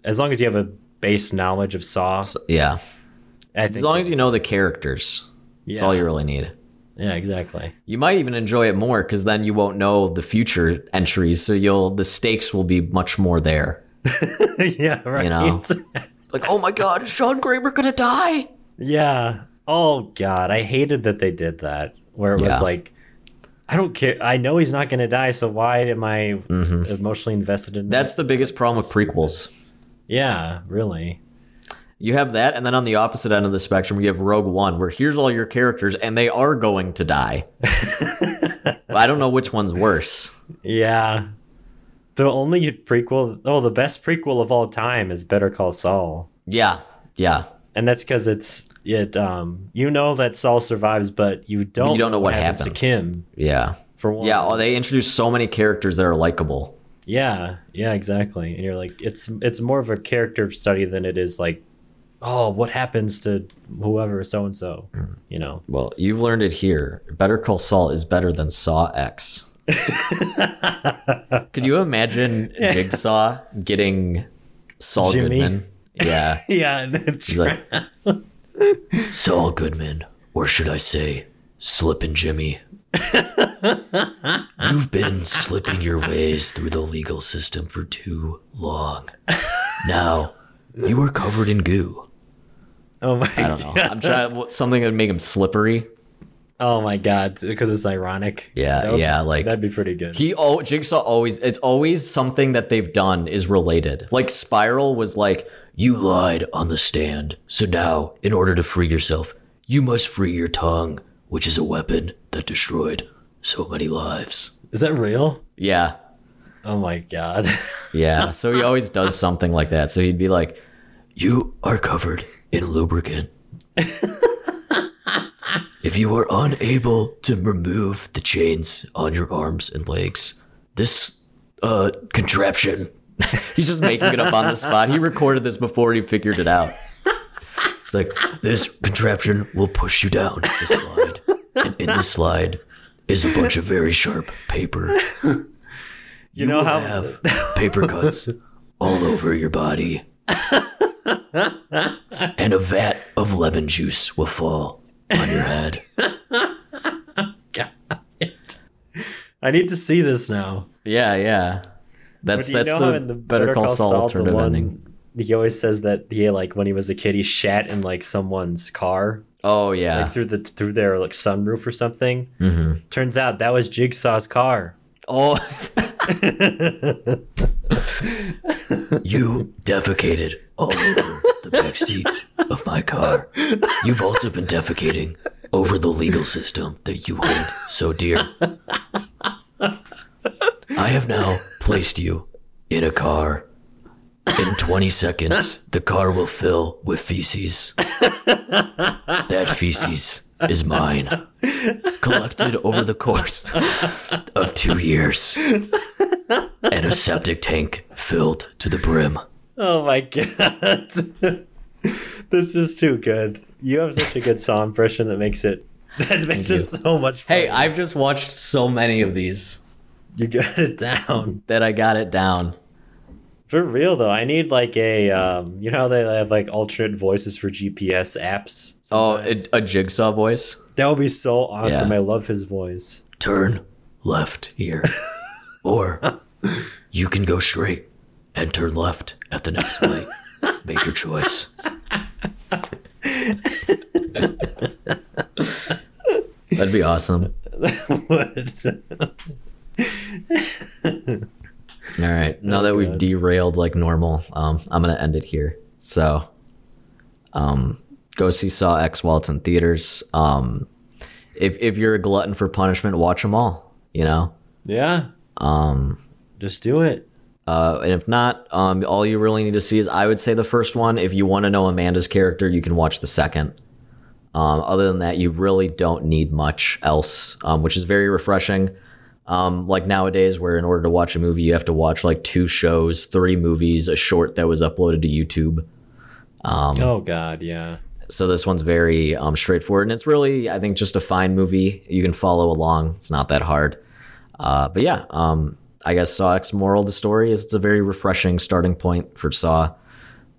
as long as you have a base knowledge of Saw. Yeah. I think As long as you know the characters, that's all you really need. Yeah, exactly. You might even enjoy it more because then you won't know the future entries, so you'll the stakes will be much more there. yeah, right. You know. Like, oh my god, is John Kramer gonna die? Yeah. Oh god, I hated that they did that. Where it Yeah. was like, I don't care. I know he's not going to die, so why am I emotionally invested in? Mm-hmm. That's that? the biggest problem with prequels. Yeah, really. You have that, and then on the opposite end of the spectrum, you have Rogue One, where here's all your characters, and they are going to die. I don't know which one's worse. Yeah. The only prequel, oh, the best prequel of all time is Better Call Saul, Yeah, yeah. And that's because it's it. Um, you know that Saul survives, but you don't. you don't know what happens, happens. to Kim. Yeah. For one. Yeah, oh, they introduce so many characters that are likable. Yeah, yeah, exactly. And you're like, it's it's more of a character study than it is like, oh, what happens to whoever so and so, you know? Well, you've learned it here. Better Call Saul is better than Saw X. Could you imagine Jigsaw getting Saul Jimmy? Goodman? Yeah. Yeah, that's He's like, Saul Goodman, or should I say, Slippin' Jimmy. You've been slipping your ways through the legal system for too long. Now, you are covered in goo. oh my, I don't know. I'm trying something that would make him slippery. oh my god, because it's ironic. Yeah, would- yeah, like- that'd be pretty good. He oh Jigsaw always it's always something that they've done is related. Like Spiral was like, You lied on the stand, so now, in order to free yourself, you must free your tongue, which is a weapon that destroyed so many lives. is that real? Yeah. Oh my god. Yeah. So he always does something like that. So he'd be like, You are covered in lubricant. if you are unable to remove the chains on your arms and legs, this uh contraption. He's just making it up on the spot. He recorded this before he figured it out. It's like this contraption will push you down the slide, and in the slide is a bunch of very sharp paper. You know will how have paper cuts all over your body. and a vat of lemon juice will fall on your head. I need to see this now. Yeah, yeah. That's But do you that's the, the Better Call Saul the alternative one- ending. He always says that he like when he was a kid he shat in like someone's car Oh yeah. like through the through their like sunroof or something. Mm-hmm. Turns out that was Jigsaw's car. oh. you defecated all over the back seat of my car. You've also been defecating over the legal system that you hold so dear. I have now placed you in a car. In 20 seconds, the car will fill with feces. That feces is mine. Collected over the course of two years. And a septic tank filled to the brim. Oh my god. this is too good. You have such a good Saw impression that makes it that makes it so much fun. Hey, I've just watched so many of these you got it down. that I got it down. For real though, I need like a um you know how they have like alternate voices for GPS apps? Oh, a, a jigsaw voice? that would be so awesome. Yeah. I love his voice. Turn left here. or you can go straight and turn left at the next light. Make your choice. That'd be awesome. All right. Now that we've Oh, derailed like normal, um, I'm gonna end it here. So, um, go see Saw X while it's in theaters. Um, if if you're a glutton for punishment, watch them all. You know. yeah. Um, Just do it. uh, and if not, um, all you really need to see is I would say the first one. If you want to know Amanda's character, you can watch the second. Um, other than that, you really don't need much else, um, which is very refreshing. Um, like nowadays, where in order to watch a movie, you have to watch like two shows, three movies, a short that was uploaded to YouTube. Um, Oh God, yeah. So this one's very um, straightforward, and it's really, I think, just a fine movie. You can follow along; it's not that hard. Uh, but yeah, um, I guess Saw X moral of the story is it's a very refreshing starting point for Saw,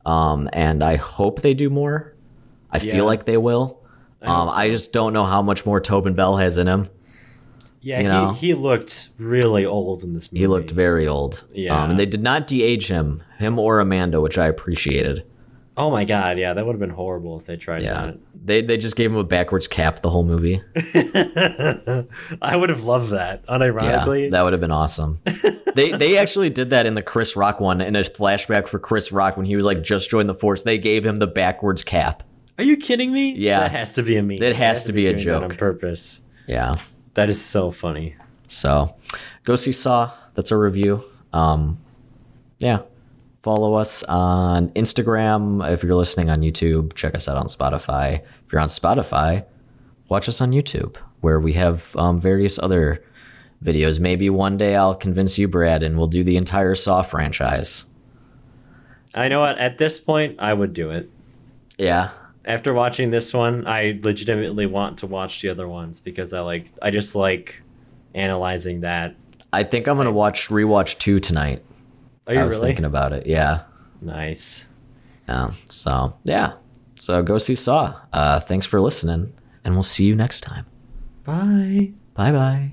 um, and I hope they do more. I Yeah. feel like they will. I Um, I just don't know how much more Tobin Bell has in him. Yeah, you know? he, he looked really old in this movie. He looked very old. Yeah. um, and they did not de-age him, him or Amanda, which I appreciated. Oh my God, yeah, that would have been horrible if they tried Yeah, they they just gave him a backwards cap the whole movie. I would have loved that. Unironically, Yeah, that would have been awesome. they they actually did that in the Chris Rock one in a flashback for Chris Rock when he was like just joined the force. They gave him the backwards cap. are you kidding me? Yeah. that has to be a meme. It has They to be a joke. on purpose. Yeah. That is so funny. So go see Saw. That's our review. Um, yeah. Follow us on Instagram. If you're listening on YouTube, check us out on Spotify. If you're on Spotify, watch us on YouTube, where we have um, various other videos. Maybe one day I'll convince you, Brad, and we'll do the entire Saw franchise. I know what. At this point, I would do it. Yeah. After watching this one, I legitimately want to watch the other ones because I like. I just like analyzing that. I think I'm gonna watch rewatch two tonight. Are you I was really thinking about it. Yeah. nice? Yeah. So yeah. So go see Saw. Uh, thanks for listening, and we'll see you next time. Bye. Bye bye.